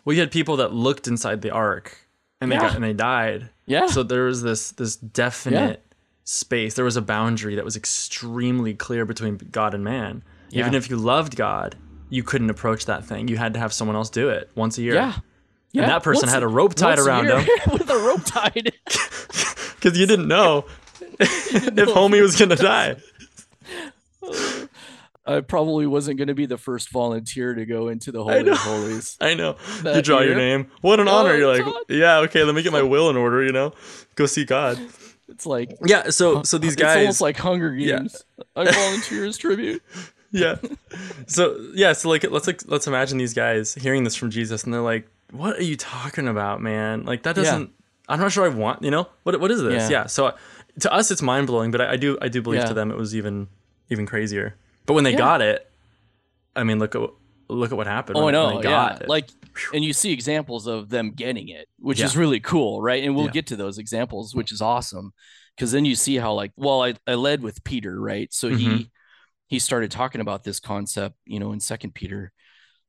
Well, you had people that looked inside the ark, and they Yeah. got and they died. Yeah. So there was this this definite space. There was a boundary that was extremely clear between God and man. Even if you loved God, you couldn't approach that thing. You had to have someone else do it once a year. yeah. Yeah. And that person Once had a rope tied around year him with a rope tied. because you didn't know if homie was gonna die. I probably wasn't going to be the first volunteer to go into the holy know. of holies. I know. you draw your name. What an Oh, honor. You're like, Todd. yeah, okay, let me get my will in order, you know? Go see God. It's like Yeah, so so these it's guys almost like Hunger Yeah. Games. I volunteer as tribute. yeah. So yeah, so like let's like let's imagine these guys hearing this from Jesus and they're like, "What are you talking about, man? Like that doesn't. I'm not sure I want. You know what? What is this? Yeah. Yeah. So to us it's mind blowing, but I, I do I do believe Yeah. to them it was even even crazier. But when they Yeah. got it, I mean, look at look at what happened. Oh, I when, when know. they Yeah. got it. Like, and you see examples of them getting it, which Yeah. is really cool, right? And we'll Yeah. get to those examples, which is awesome. Because then you see how, like, well, I, I led with Peter, right? So he Mhm. He started talking about this concept, you know, in Second Peter.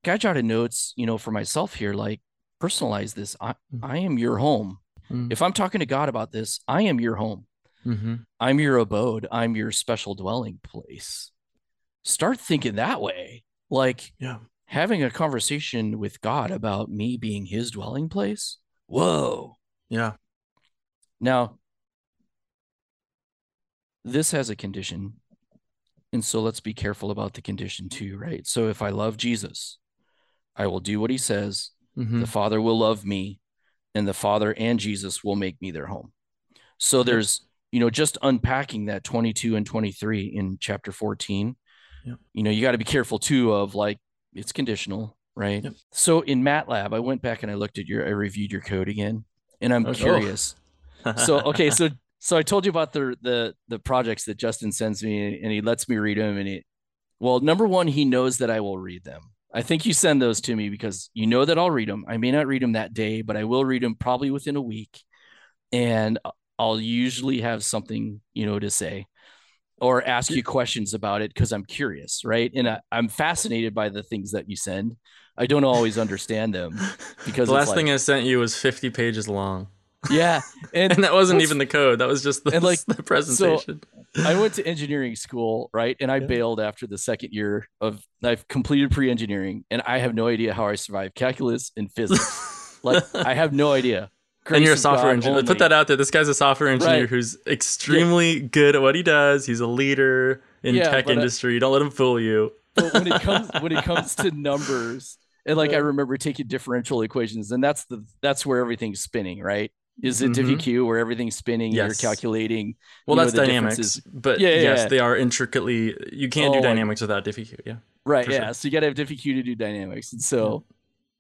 I jotted notes, you know, for myself here, like personalize this. I, Mm. I am your home. Mm. If I'm talking to God about this, I am your home. hmm I'm your abode. I'm your special dwelling place. Start thinking that way. Like, yeah, having a conversation with God about me being his dwelling place. Whoa. yeah, Now, this has a condition. And so let's be careful about the condition too, right? So if I love Jesus, I will do what he says. hmm The Father will love me, and the Father and Jesus will make me their home. So there's, you know, just unpacking that 22 and 23 in chapter 14. Yep. You know, you got to be careful too of like it's conditional, right? Yep. So in MATLAB, I went back and I looked at your, I reviewed your code again, and I'm Oh. curious. So okay, so so I told you about the the the projects that Justin sends me, and he lets me read them, and it. Well, number one, he knows that I will read them. I think you send those to me because you know that I'll read them. I may not read them that day, but I will read them probably within a week, and I'll usually have something you know to say, or ask you questions about it because I'm curious, right? And I, I'm fascinated by the things that you send. I don't always understand them because the last thing I sent you was 50 pages long, yeah, and and that wasn't even the code. That was just the, And, like, the presentation. I went to engineering school, right? And I Yeah. bailed after the second year of I've completed pre-engineering and I have no idea how I survived calculus and physics. like I have no idea. and you're a software engineer. only. Put that out there. This guy's a software engineer Right. who's extremely good at what he does. He's a leader in Yeah, tech industry. Don't let him fool you. But when it comes when it comes to numbers, and like I remember taking differential equations, and that's the that's where everything's spinning, right? Is it Mhm. diffie Q where everything's spinning and Yes. you're calculating? Well, you know, that's the dynamics, but Yeah, yeah, yes, yeah. they are intricately. You can't Oh, do dynamics without diffie Yeah, Right. Yeah. sure. So you got to have diffie Q to do dynamics. And so,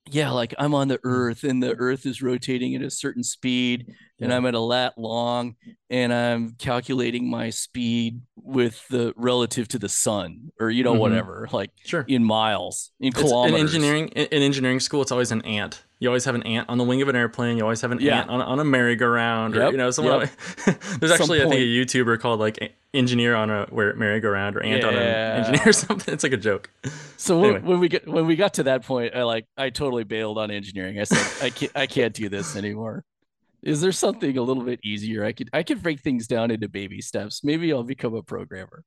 yeah, like I'm on the earth and the earth is rotating at a certain speed and I'm at a lat long and I'm calculating my speed with the relative to the sun or, you know, Mhm. whatever, like sure. in miles, in It's- kilometers. in engineering, in, in engineering school, it's always an ant. You always have an ant on the wing of an airplane. You always have an Yeah. ant on, on a merry-go-round, or you know, someone. there's Some actually, I think, a YouTuber called like engineer on a where merry-go-round or ant on an engineer or something. It's like a joke. So when, when we get when we got to that point, I like I totally bailed on engineering. I said I can't I can't do this anymore. Is there something a little bit easier? I could I could break things down into baby steps. Maybe I'll become a programmer.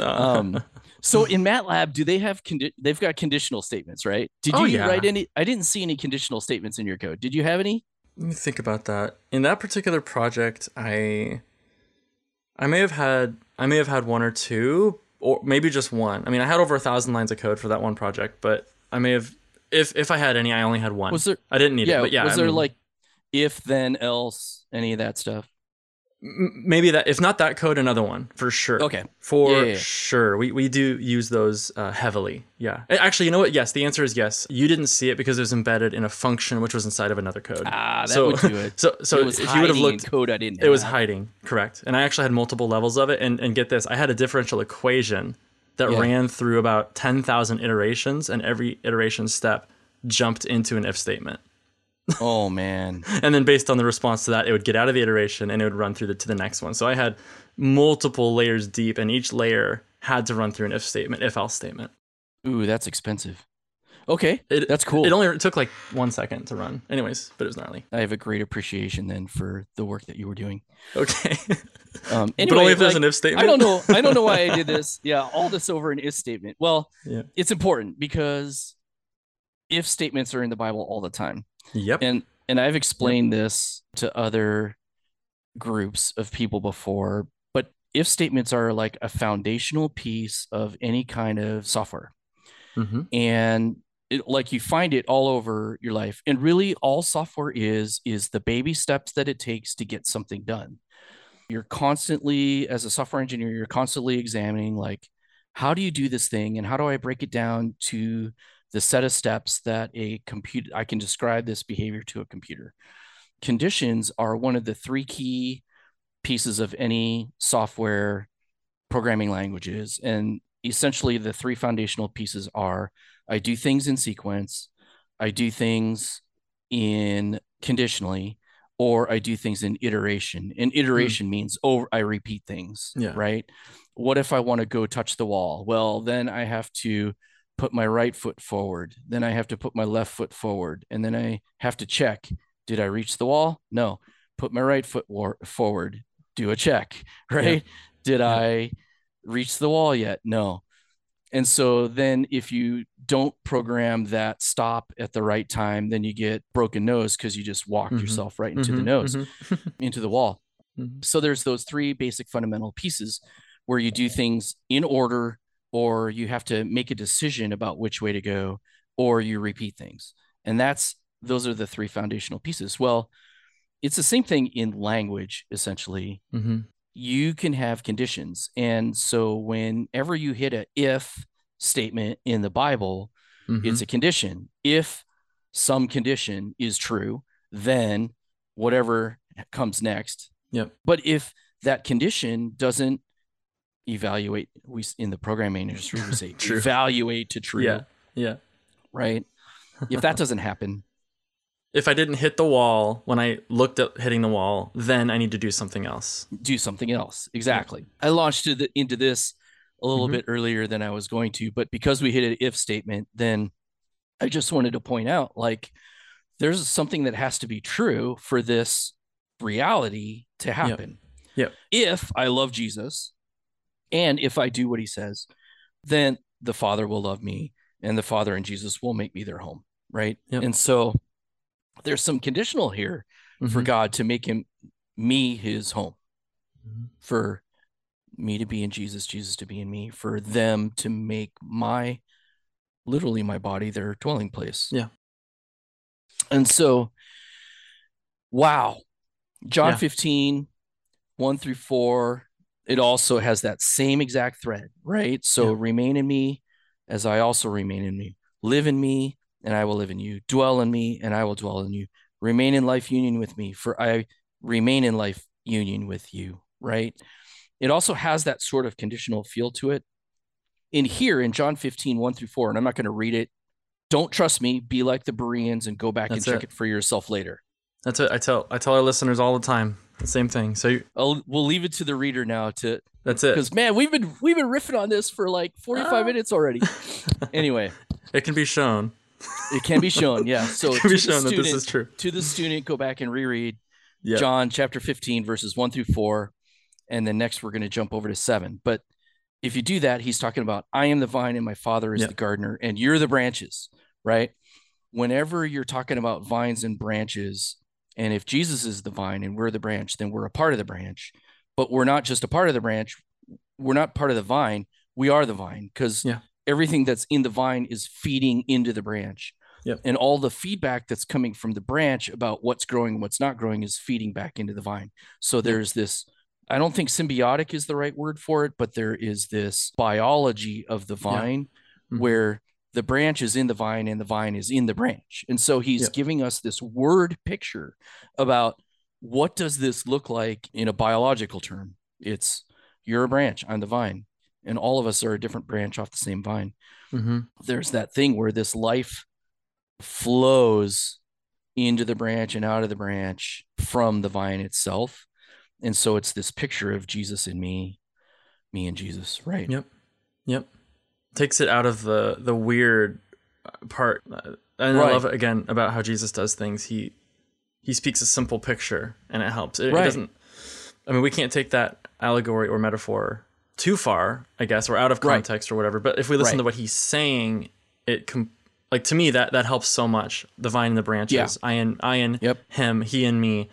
Um, so in MATLAB, do they have condi- they've got conditional statements, right? Did Oh, you yeah. write any? I didn't see any conditional statements in your code. Did you have any? Let me think about that. In that particular project, I I may have had I may have had one or two, or maybe just one. I mean, I had over a thousand lines of code for that one project, but I may have if if I had any, I only had one. Was there? I didn't need Yeah, it, but yeah. Was I there mean, like if then else any of that stuff? maybe that if not that code, another one for sure. Okay. For Yeah, yeah, yeah. sure, we we do use those uh, heavily. Yeah, actually, you know what? Yes, the answer is yes. You didn't see it because it was embedded in a function which was inside of another code. Ah, that so, would do it. So so it was if you would have hiding looked code I didn't. It was hiding, correct. And I actually had multiple levels of it. And, and get this, I had a differential equation that ran through about 10,000 iterations, and every iteration step jumped into an if statement. Oh man. And then based on the response to that, it would get out of the iteration and it would run through the, to the next one. So I had multiple layers deep, and each layer had to run through an if statement, if else statement. Ooh, that's expensive. Okay, It, that's cool. It only took like one second to run. Anyways, but it was gnarly. I have a great appreciation then for the work that you were doing. Okay. Um, but only anyway, if there's like, an if statement. I don't know. I don't know why I did this. Yeah, all this over an if statement. Well, Yeah. it's important because if statements are in the Bible all the time, Yep. and and I've explained this to other groups of people before. But if statements are like a foundational piece of any kind of software, hmm and it, like you find it all over your life and really all software is is the baby steps that it takes to get something done you're constantly as a software engineer you're constantly examining like how do you do this thing and how do i break it down to the set of steps that a computer i can describe this behavior to a computer conditions are one of the three key pieces of any software programming languages. And essentially, the three foundational pieces are I do things in sequence, I do things in conditionally, or I do things in iteration. And iteration mm. means over I repeat things. Yeah. Right. What if I want to go touch the wall? Well, then I have to put my right foot forward. Then I have to put my left foot forward. And then I have to check. Did I reach the wall? No. Put my right foot war- forward. Do a check. Right. Yeah. Did yeah. I reach the wall yet? No. And so then if you don't program that stop at the right time, then you get broken nose because you just walked mm-hmm. yourself right into mm-hmm. the nose, mm-hmm. into the wall. Mm-hmm. So there's those three basic fundamental pieces where you do things in order or you have to make a decision about which way to go or you repeat things. And that's those are the three foundational pieces. Well, it's the same thing in language essentially. Mm-hmm you can have conditions. And so whenever you hit a if statement in the Bible, mm-hmm. it's a condition. If some condition is true, then whatever comes next. Yep. But if that condition doesn't evaluate, we in the programming industry we say evaluate to true. Yeah. Yeah. Right. if that doesn't happen, if I didn't hit the wall when I looked at hitting the wall, then I need to do something else. Do something else. Exactly. I launched into this a little mm-hmm. bit earlier than I was going to, but because we hit an if statement, then I just wanted to point out like there's something that has to be true for this reality to happen. Yep. yep. If I love Jesus and if I do what he says, then the Father will love me and the Father and Jesus will make me their home. Right. Yep. And so there's some conditional here mm-hmm. for God to make him me his home, mm-hmm. for me to be in Jesus, Jesus to be in me, for them to make my literally my body their dwelling place. Yeah. And so, wow, John yeah. 15, 1 through 4, it also has that same exact thread, right? So yeah. remain in me as I also remain in me. Live in me and I will live in you. Dwell in me, and I will dwell in you. Remain in life union with me, for I remain in life union with you. Right. It also has that sort of conditional feel to it. In here in John 15, 1 through 4, and I'm not going to read it. Don't trust me. Be like the Bereans and go back That's and check it. it for yourself later. That's it. I tell I tell our listeners all the time the same thing. So I'll, we'll leave it to the reader now to. That's it. Because man, we've been we've been riffing on this for like 45 uh, minutes already. anyway, it can be shown it can be shown, yeah. So it can be shown student, that this is true. To the student, go back and reread yep. John chapter 15, verses 1 through 4. And then next we're going to jump over to 7. But if you do that, he's talking about I am the vine and my father is yep. the gardener, and you're the branches, right? Whenever you're talking about vines and branches, and if Jesus is the vine and we're the branch, then we're a part of the branch. But we're not just a part of the branch, we're not part of the vine, we are the vine because yeah everything that's in the vine is feeding into the branch. Yep. And all the feedback that's coming from the branch about what's growing and what's not growing is feeding back into the vine. So there's this, I don't think symbiotic is the right word for it, but there is this biology of the vine yeah. mm-hmm. where the branch is in the vine and the vine is in the branch. And so he's yep. giving us this word picture about what does this look like in a biological term? It's you're a branch, I'm the vine and all of us are a different branch off the same vine. Mm-hmm. There's that thing where this life flows into the branch and out of the branch from the vine itself. And so it's this picture of Jesus and me, me and Jesus, right? Yep. Yep. Takes it out of the the weird part. And right. I love it again about how Jesus does things. He he speaks a simple picture and it helps. It, right. it doesn't I mean, we can't take that allegory or metaphor too far, I guess, or out of context right. or whatever. But if we listen to what he's saying, it com- like to me that that helps so much. The vine and the branches, yeah. I and I and yep. him, he and me.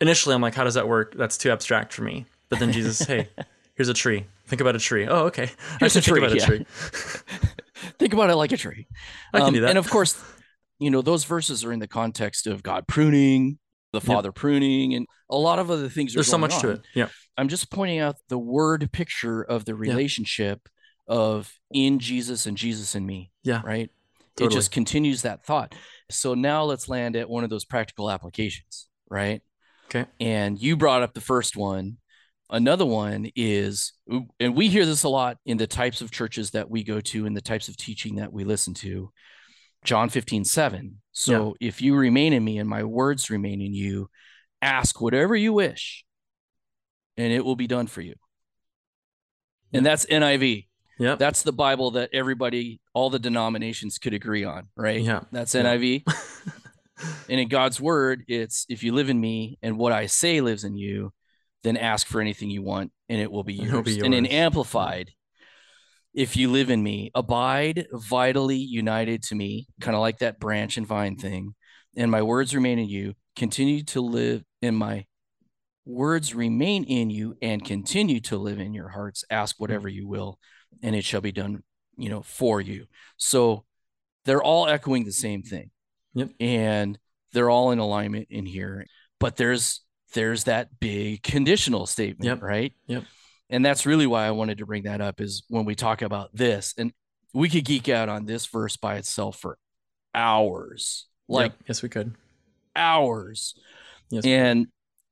Initially, I'm like, how does that work? That's too abstract for me. But then Jesus, hey, here's a tree. Think about a tree. Oh, okay. Here's I a tree. Think about yeah. a tree. think about it like a tree. I can um, do that. And of course, you know those verses are in the context of God pruning, the Father yep. pruning, and a lot of other things. There's so much on. to it. Yeah. I'm just pointing out the word picture of the relationship yeah. of in Jesus and Jesus and me. Yeah. Right. Totally. It just continues that thought. So now let's land at one of those practical applications, right? Okay. And you brought up the first one. Another one is, and we hear this a lot in the types of churches that we go to and the types of teaching that we listen to. John 15, 7. So if you remain in me and my words remain in you, ask whatever you wish and it will be done for you. And that's NIV. Yeah. That's the Bible that everybody, all the denominations could agree on, right? Yeah. That's Yeah. NIV. and in God's word, it's if you live in me and what I say lives in you, then ask for anything you want and it will be yours. be And in. Amplified, if you live in me, abide vitally united to me, kind of like that branch and vine thing, and my words remain in you, continue to live in my words remain in you and continue to live in your hearts. Ask whatever you will, and it shall be done, you know, for you. So they're all echoing the same thing. Yep. And they're all in alignment in here. But there's there's that big conditional statement, Yep. right? Yep. And that's really why I wanted to bring that up is when we talk about this, and we could geek out on this verse by itself for hours, like Yep. yes, we could. hours. Yes. And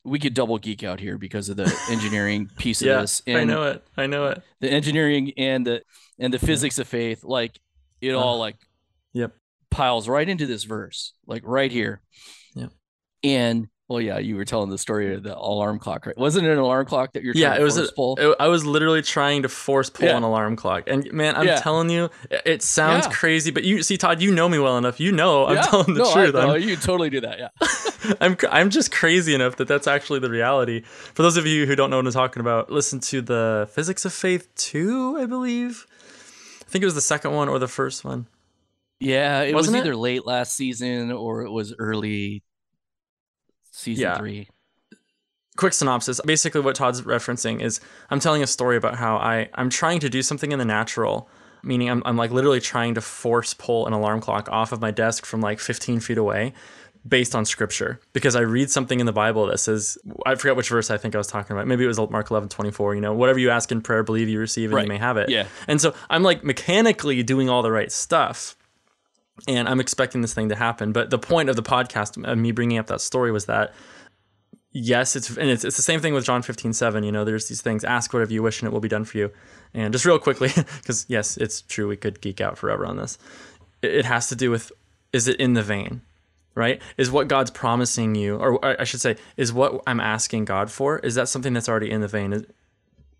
we could double geek out here because of the engineering piece could. of yeah, this. I know it. I know it. the engineering and the and the physics of faith, like it Uh, all like yep. piles right into this verse, like right here. Yep. And well, yeah, you were telling the story of the alarm clock, right? Wasn't it an alarm clock that you're Yeah, trying it to was a- pull? It- I was literally trying to force pull Yeah. an alarm clock, and man, I'm Yeah. telling you, it- it sounds Yeah. crazy. But you see, Todd, you know me well enough. You know, I'm telling the no, truth. I, no, you totally do that. Yeah. I'm I'm just crazy enough that that's actually the reality. For those of you who don't know what I'm talking about, listen to the Physics of Faith 2, I believe. I think it was the second one or the first one. Yeah, it Wasn't was it? either late last season or it was early season Yeah. three. Quick synopsis. Basically what Todd's referencing is I'm telling a story about how I I'm trying to do something in the natural, meaning I'm I'm like literally trying to force pull an alarm clock off of my desk from like 15 feet away based on scripture because I read something in the Bible that says I forget which verse I think I was talking about. Maybe it was Mark 11, 24, you know, whatever you ask in prayer, believe you receive and Right. you may have it. Yeah. And so I'm like mechanically doing all the right stuff. And I'm expecting this thing to happen. But the point of the podcast, of me bringing up that story, was that yes, it's and it's, it's the same thing with John 15, 7. You know, there's these things, ask whatever you wish and it will be done for you. And just real quickly, because yes, it's true, we could geek out forever on this. It, has to do with is it in the vein? Right? Is what God's promising you, or I should say, is what I'm asking God for, is that something that's already in the vein? Is,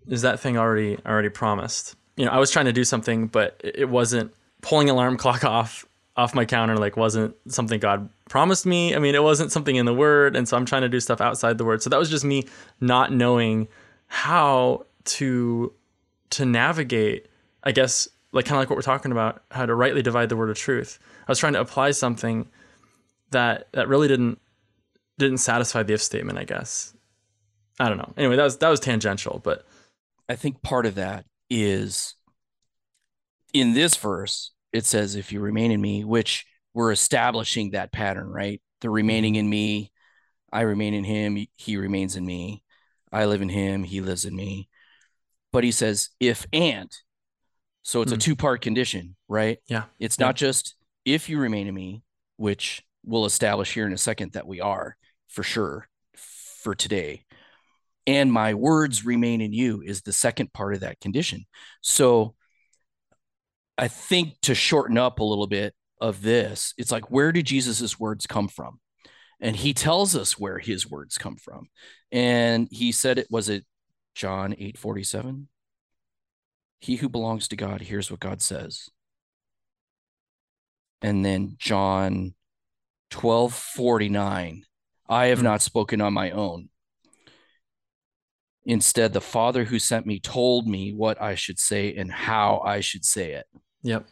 is that thing already already promised? You know, I was trying to do something, but it wasn't pulling alarm clock off off my counter. Like, wasn't something God promised me. I mean, it wasn't something in the Word, and so I'm trying to do stuff outside the Word. So that was just me not knowing how to to navigate. I guess like kind of like what we're talking about, how to rightly divide the word of truth. I was trying to apply something that that really didn't didn't satisfy the if statement. I guess. I don't know. Anyway, that was that was tangential, but I think part of that is in this verse, it says, if you remain in me, which we're establishing that pattern, right? The remaining in me, I remain in him, he remains in me. I live in him, he lives in me. But he says, if and. So it's a Hmm. two part condition, right? Yeah. It's Yeah. not just if you remain in me, which we'll establish here in a second that we are for sure for today. And my words remain in you is the second part of that condition. So I think to shorten up a little bit of this, it's like, where do Jesus's words come from? And he tells us where his words come from. And he said it was it John 8 47. He who belongs to God hears what God says. And then John 12 49. I have not spoken on my own. Instead, the Father who sent me told me what I should say and how I should say it. Yep.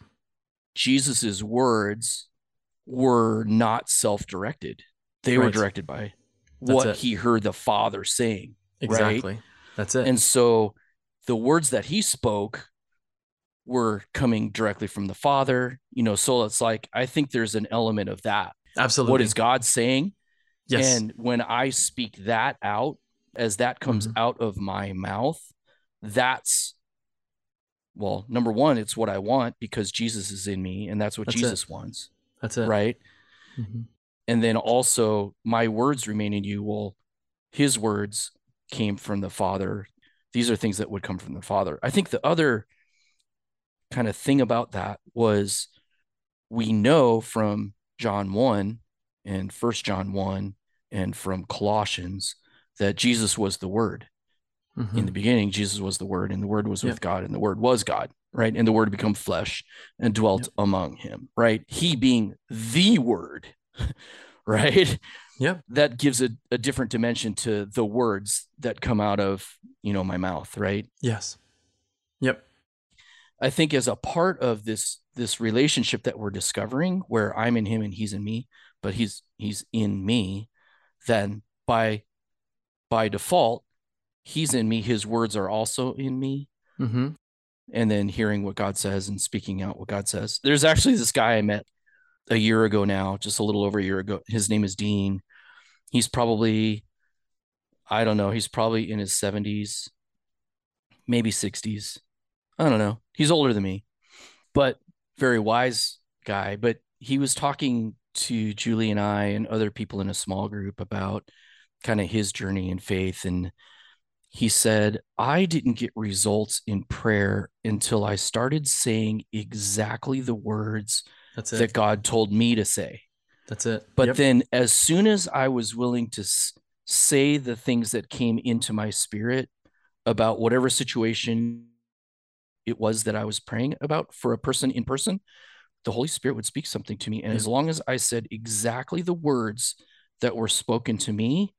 Jesus's words were not self-directed. They were directed by That's what it. he heard the Father saying. Exactly. That's it. And so the words that he spoke were coming directly from the Father, you know, so it's like I think there's an element of that. Absolutely. What is God saying? Yes. And when I speak that out, as that comes Mhm. out of my mouth, that's well, number one, it's what I want because Jesus is in me, and that's what That's it. Jesus wants, That's it. right? Mhm. And then also, my words remain in you. Well, his words came from the Father. These are things that would come from the Father. I think the other kind of thing about that was we know from John 1 and First John 1 and from Colossians that Jesus was the Word. Mhm. In the beginning, Jesus was the Word, and the Word was with Yep. God, and the Word was God, right? And the Word become flesh and dwelt among him, right? He being the Word, right? Yeah. That gives a, a different dimension to the words that come out of, you know, my mouth, right? Yes. Yep. I think as a part of this this relationship that we're discovering where I'm in him and he's in me, but he's he's in me, then by by default, he's in me, his words are also in me, Mm-hmm. and then hearing what God says and speaking out what God says. There's actually this guy I met a year ago now, just a little over a year ago. His name is Dean. He's probably I don't know, he's probably in his 70s, maybe 60s. I don't know. He's older than me, but very wise guy. But he was talking to Julie and I and other people in a small group about kind of his journey in faith. And he said, I didn't get results in prayer until I started saying exactly the words that God told me to say. That's it. But Yep. then, as soon as I was willing to say the things that came into my spirit about whatever situation it was that I was praying about for a person in person, the Holy Spirit would speak something to me. And Yeah. as long as I said exactly the words that were spoken to me,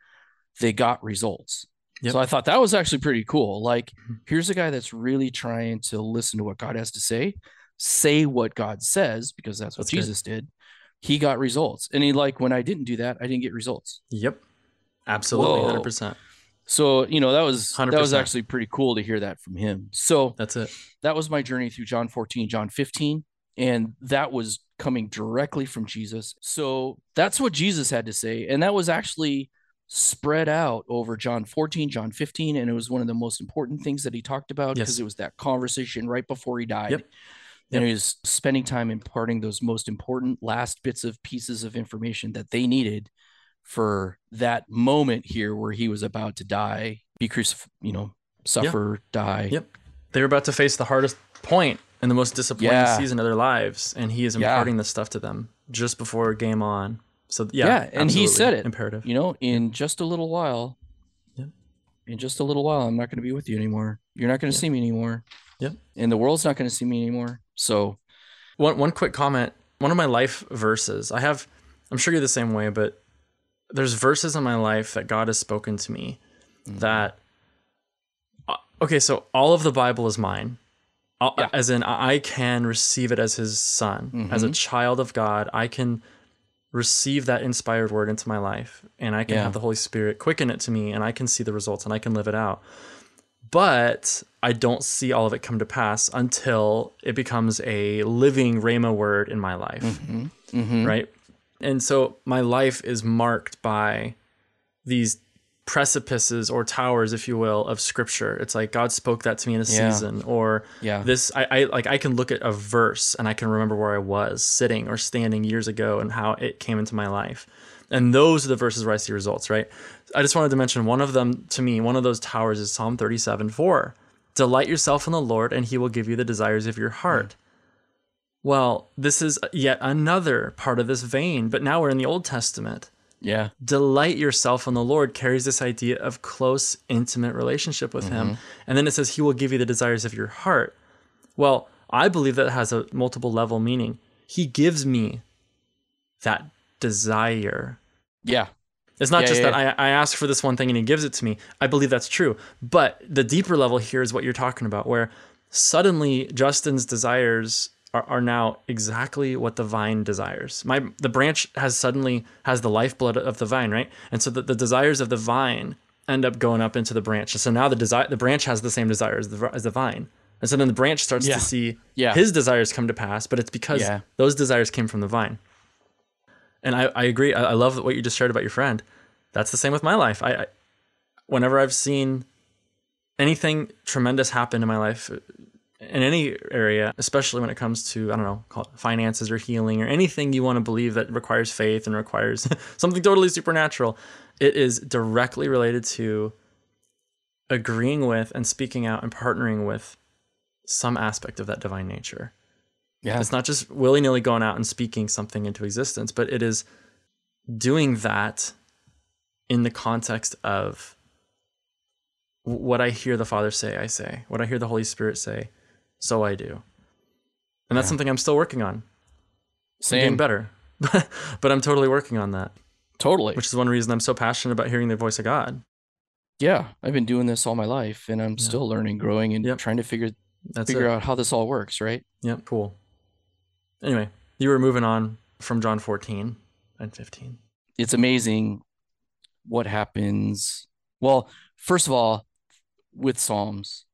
they got results. Yep. So I thought that was actually pretty cool. Like, Mhm. here's a guy that's really trying to listen to what God has to say, say what God says, because that's what That's good. Jesus did. He got results. And he like when I didn't do that, I didn't get results. Yep. Absolutely. Whoa. Hundred percent. So, you know, that was 100%. that was actually pretty cool to hear that from him. So That's it. that was my journey through John 14, John 15. And that was coming directly from Jesus. So that's what Jesus had to say. And that was actually spread out over John 14, John 15. And it was one of the most important things that he talked about because Yes. it was that conversation right before he died. Yep. And he was spending time imparting those most important last bits of pieces of information that they needed for that moment here where he was about to die, be crucified, you know, suffer, die. Yep. They were about to face the hardest point and the most disappointing Yeah. season of their lives, and he is Yeah. imparting this stuff to them just before game on. So yeah, Yeah, and he said it. imperative. you know, in just a little while, Yep. in just a little while, I'm not going to be with you anymore. You're not going to Yep. see me anymore. Yep. And the world's not going to see me anymore. So, One one quick comment. One of my life verses. I have. I'm sure you're the same way, but there's verses in my life that God has spoken to me Mm-hmm. that. uh, Okay, so all of the Bible is mine. Yeah. As in, I can receive it as His Son, as a Mhm. child of God. I can receive that inspired word into my life, and I can Yeah. have the Holy Spirit quicken it to me, and I can see the results, and I can live it out. But I don't see all of it come to pass until it becomes a living Rhema word in my life mhm, mhm. right? And so my life is marked by these precipices or towers, if you will, of scripture. It's like God spoke that to me in a Yeah. season, or Yeah. this I, I like I can look at a verse and I can remember where I was sitting or standing years ago and how it came into my life. And those are the verses where I see results, right? I just wanted to mention one of them to me, one of those towers is Psalm 37 4. Delight yourself in the Lord, and he will give you the desires of your heart. Hmm. Well, this is yet another part of this vein, but now we're in the Old Testament. Yeah. Delight yourself in the Lord carries this idea of close, intimate relationship with Him. Mm-hmm. And then it says, He will give you the desires of your heart. Well, I believe that has a multiple level meaning. He gives me that desire. Yeah. It's not Yeah, just yeah, that I, I ask for this one thing and he gives it to me. I believe that's true. But the deeper level here is what you're talking about, where suddenly Justin's desires are, are now exactly what the vine desires. My the branch has suddenly has the lifeblood of the vine, right? And so the, the desires of the vine end up going up into the branch. And so now the desire the branch has the same desire as the as the vine. And so then the branch starts Yeah. to see Yeah. his desires come to pass, but it's because Yeah. those desires came from the vine. And I, I agree. I, I love what you just shared about your friend. That's the same with my life. I, I whenever I've seen anything tremendous happen in my life in any area, especially when it comes to I don't know, call it finances or healing or anything you want to believe that requires faith and requires something totally supernatural. it is directly related to agreeing with and speaking out and partnering with some aspect of that divine nature. Yeah. It's not just willy nilly going out and speaking something into existence, but it is doing that in the context of what I hear the Father say, I say. What I hear the Holy Spirit say, so I do. And that's Yeah. something I'm still working on. I'm Same. getting better. but I'm totally working on that, Totally. which is one reason I'm so passionate about hearing the voice of God. yeah. I've been doing this all my life and I'm Yeah. still learning, growing, and Yep. trying to figure That's figure it. out how this all works, right? Yep, cool. Anyway, you were moving on from John 14 and 15. It's amazing what happens. Well, first of all, with Psalms,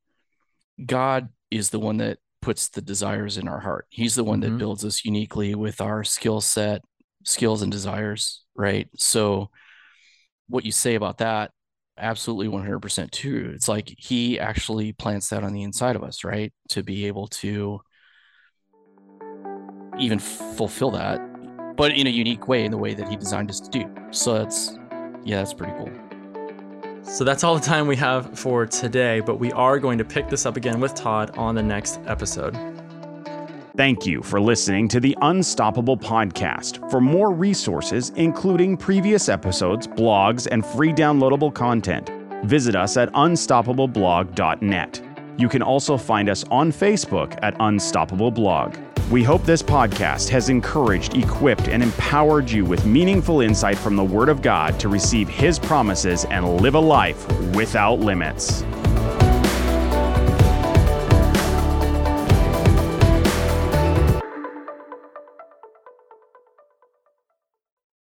God is the one that puts the desires in our heart. He's the one Mhm. that builds us uniquely with our skill set, skills and desires, right? So what you say about that absolutely 100% true. It's like he actually plants that on the inside of us, right? To be able to even fulfill that, but in a unique way, in the way that he designed us to do. So that's, yeah, that's pretty cool. So that's all the time we have for today, but we are going to pick this up again with Todd on the next episode. Thank you for listening to the Unstoppable Podcast. For more resources, including previous episodes, blogs, and free downloadable content, visit us at unstoppableblog.net. You can also find us on Facebook at Unstoppable Blog. We hope this podcast has encouraged, equipped, and empowered you with meaningful insight from the Word of God to receive His promises and live a life without limits.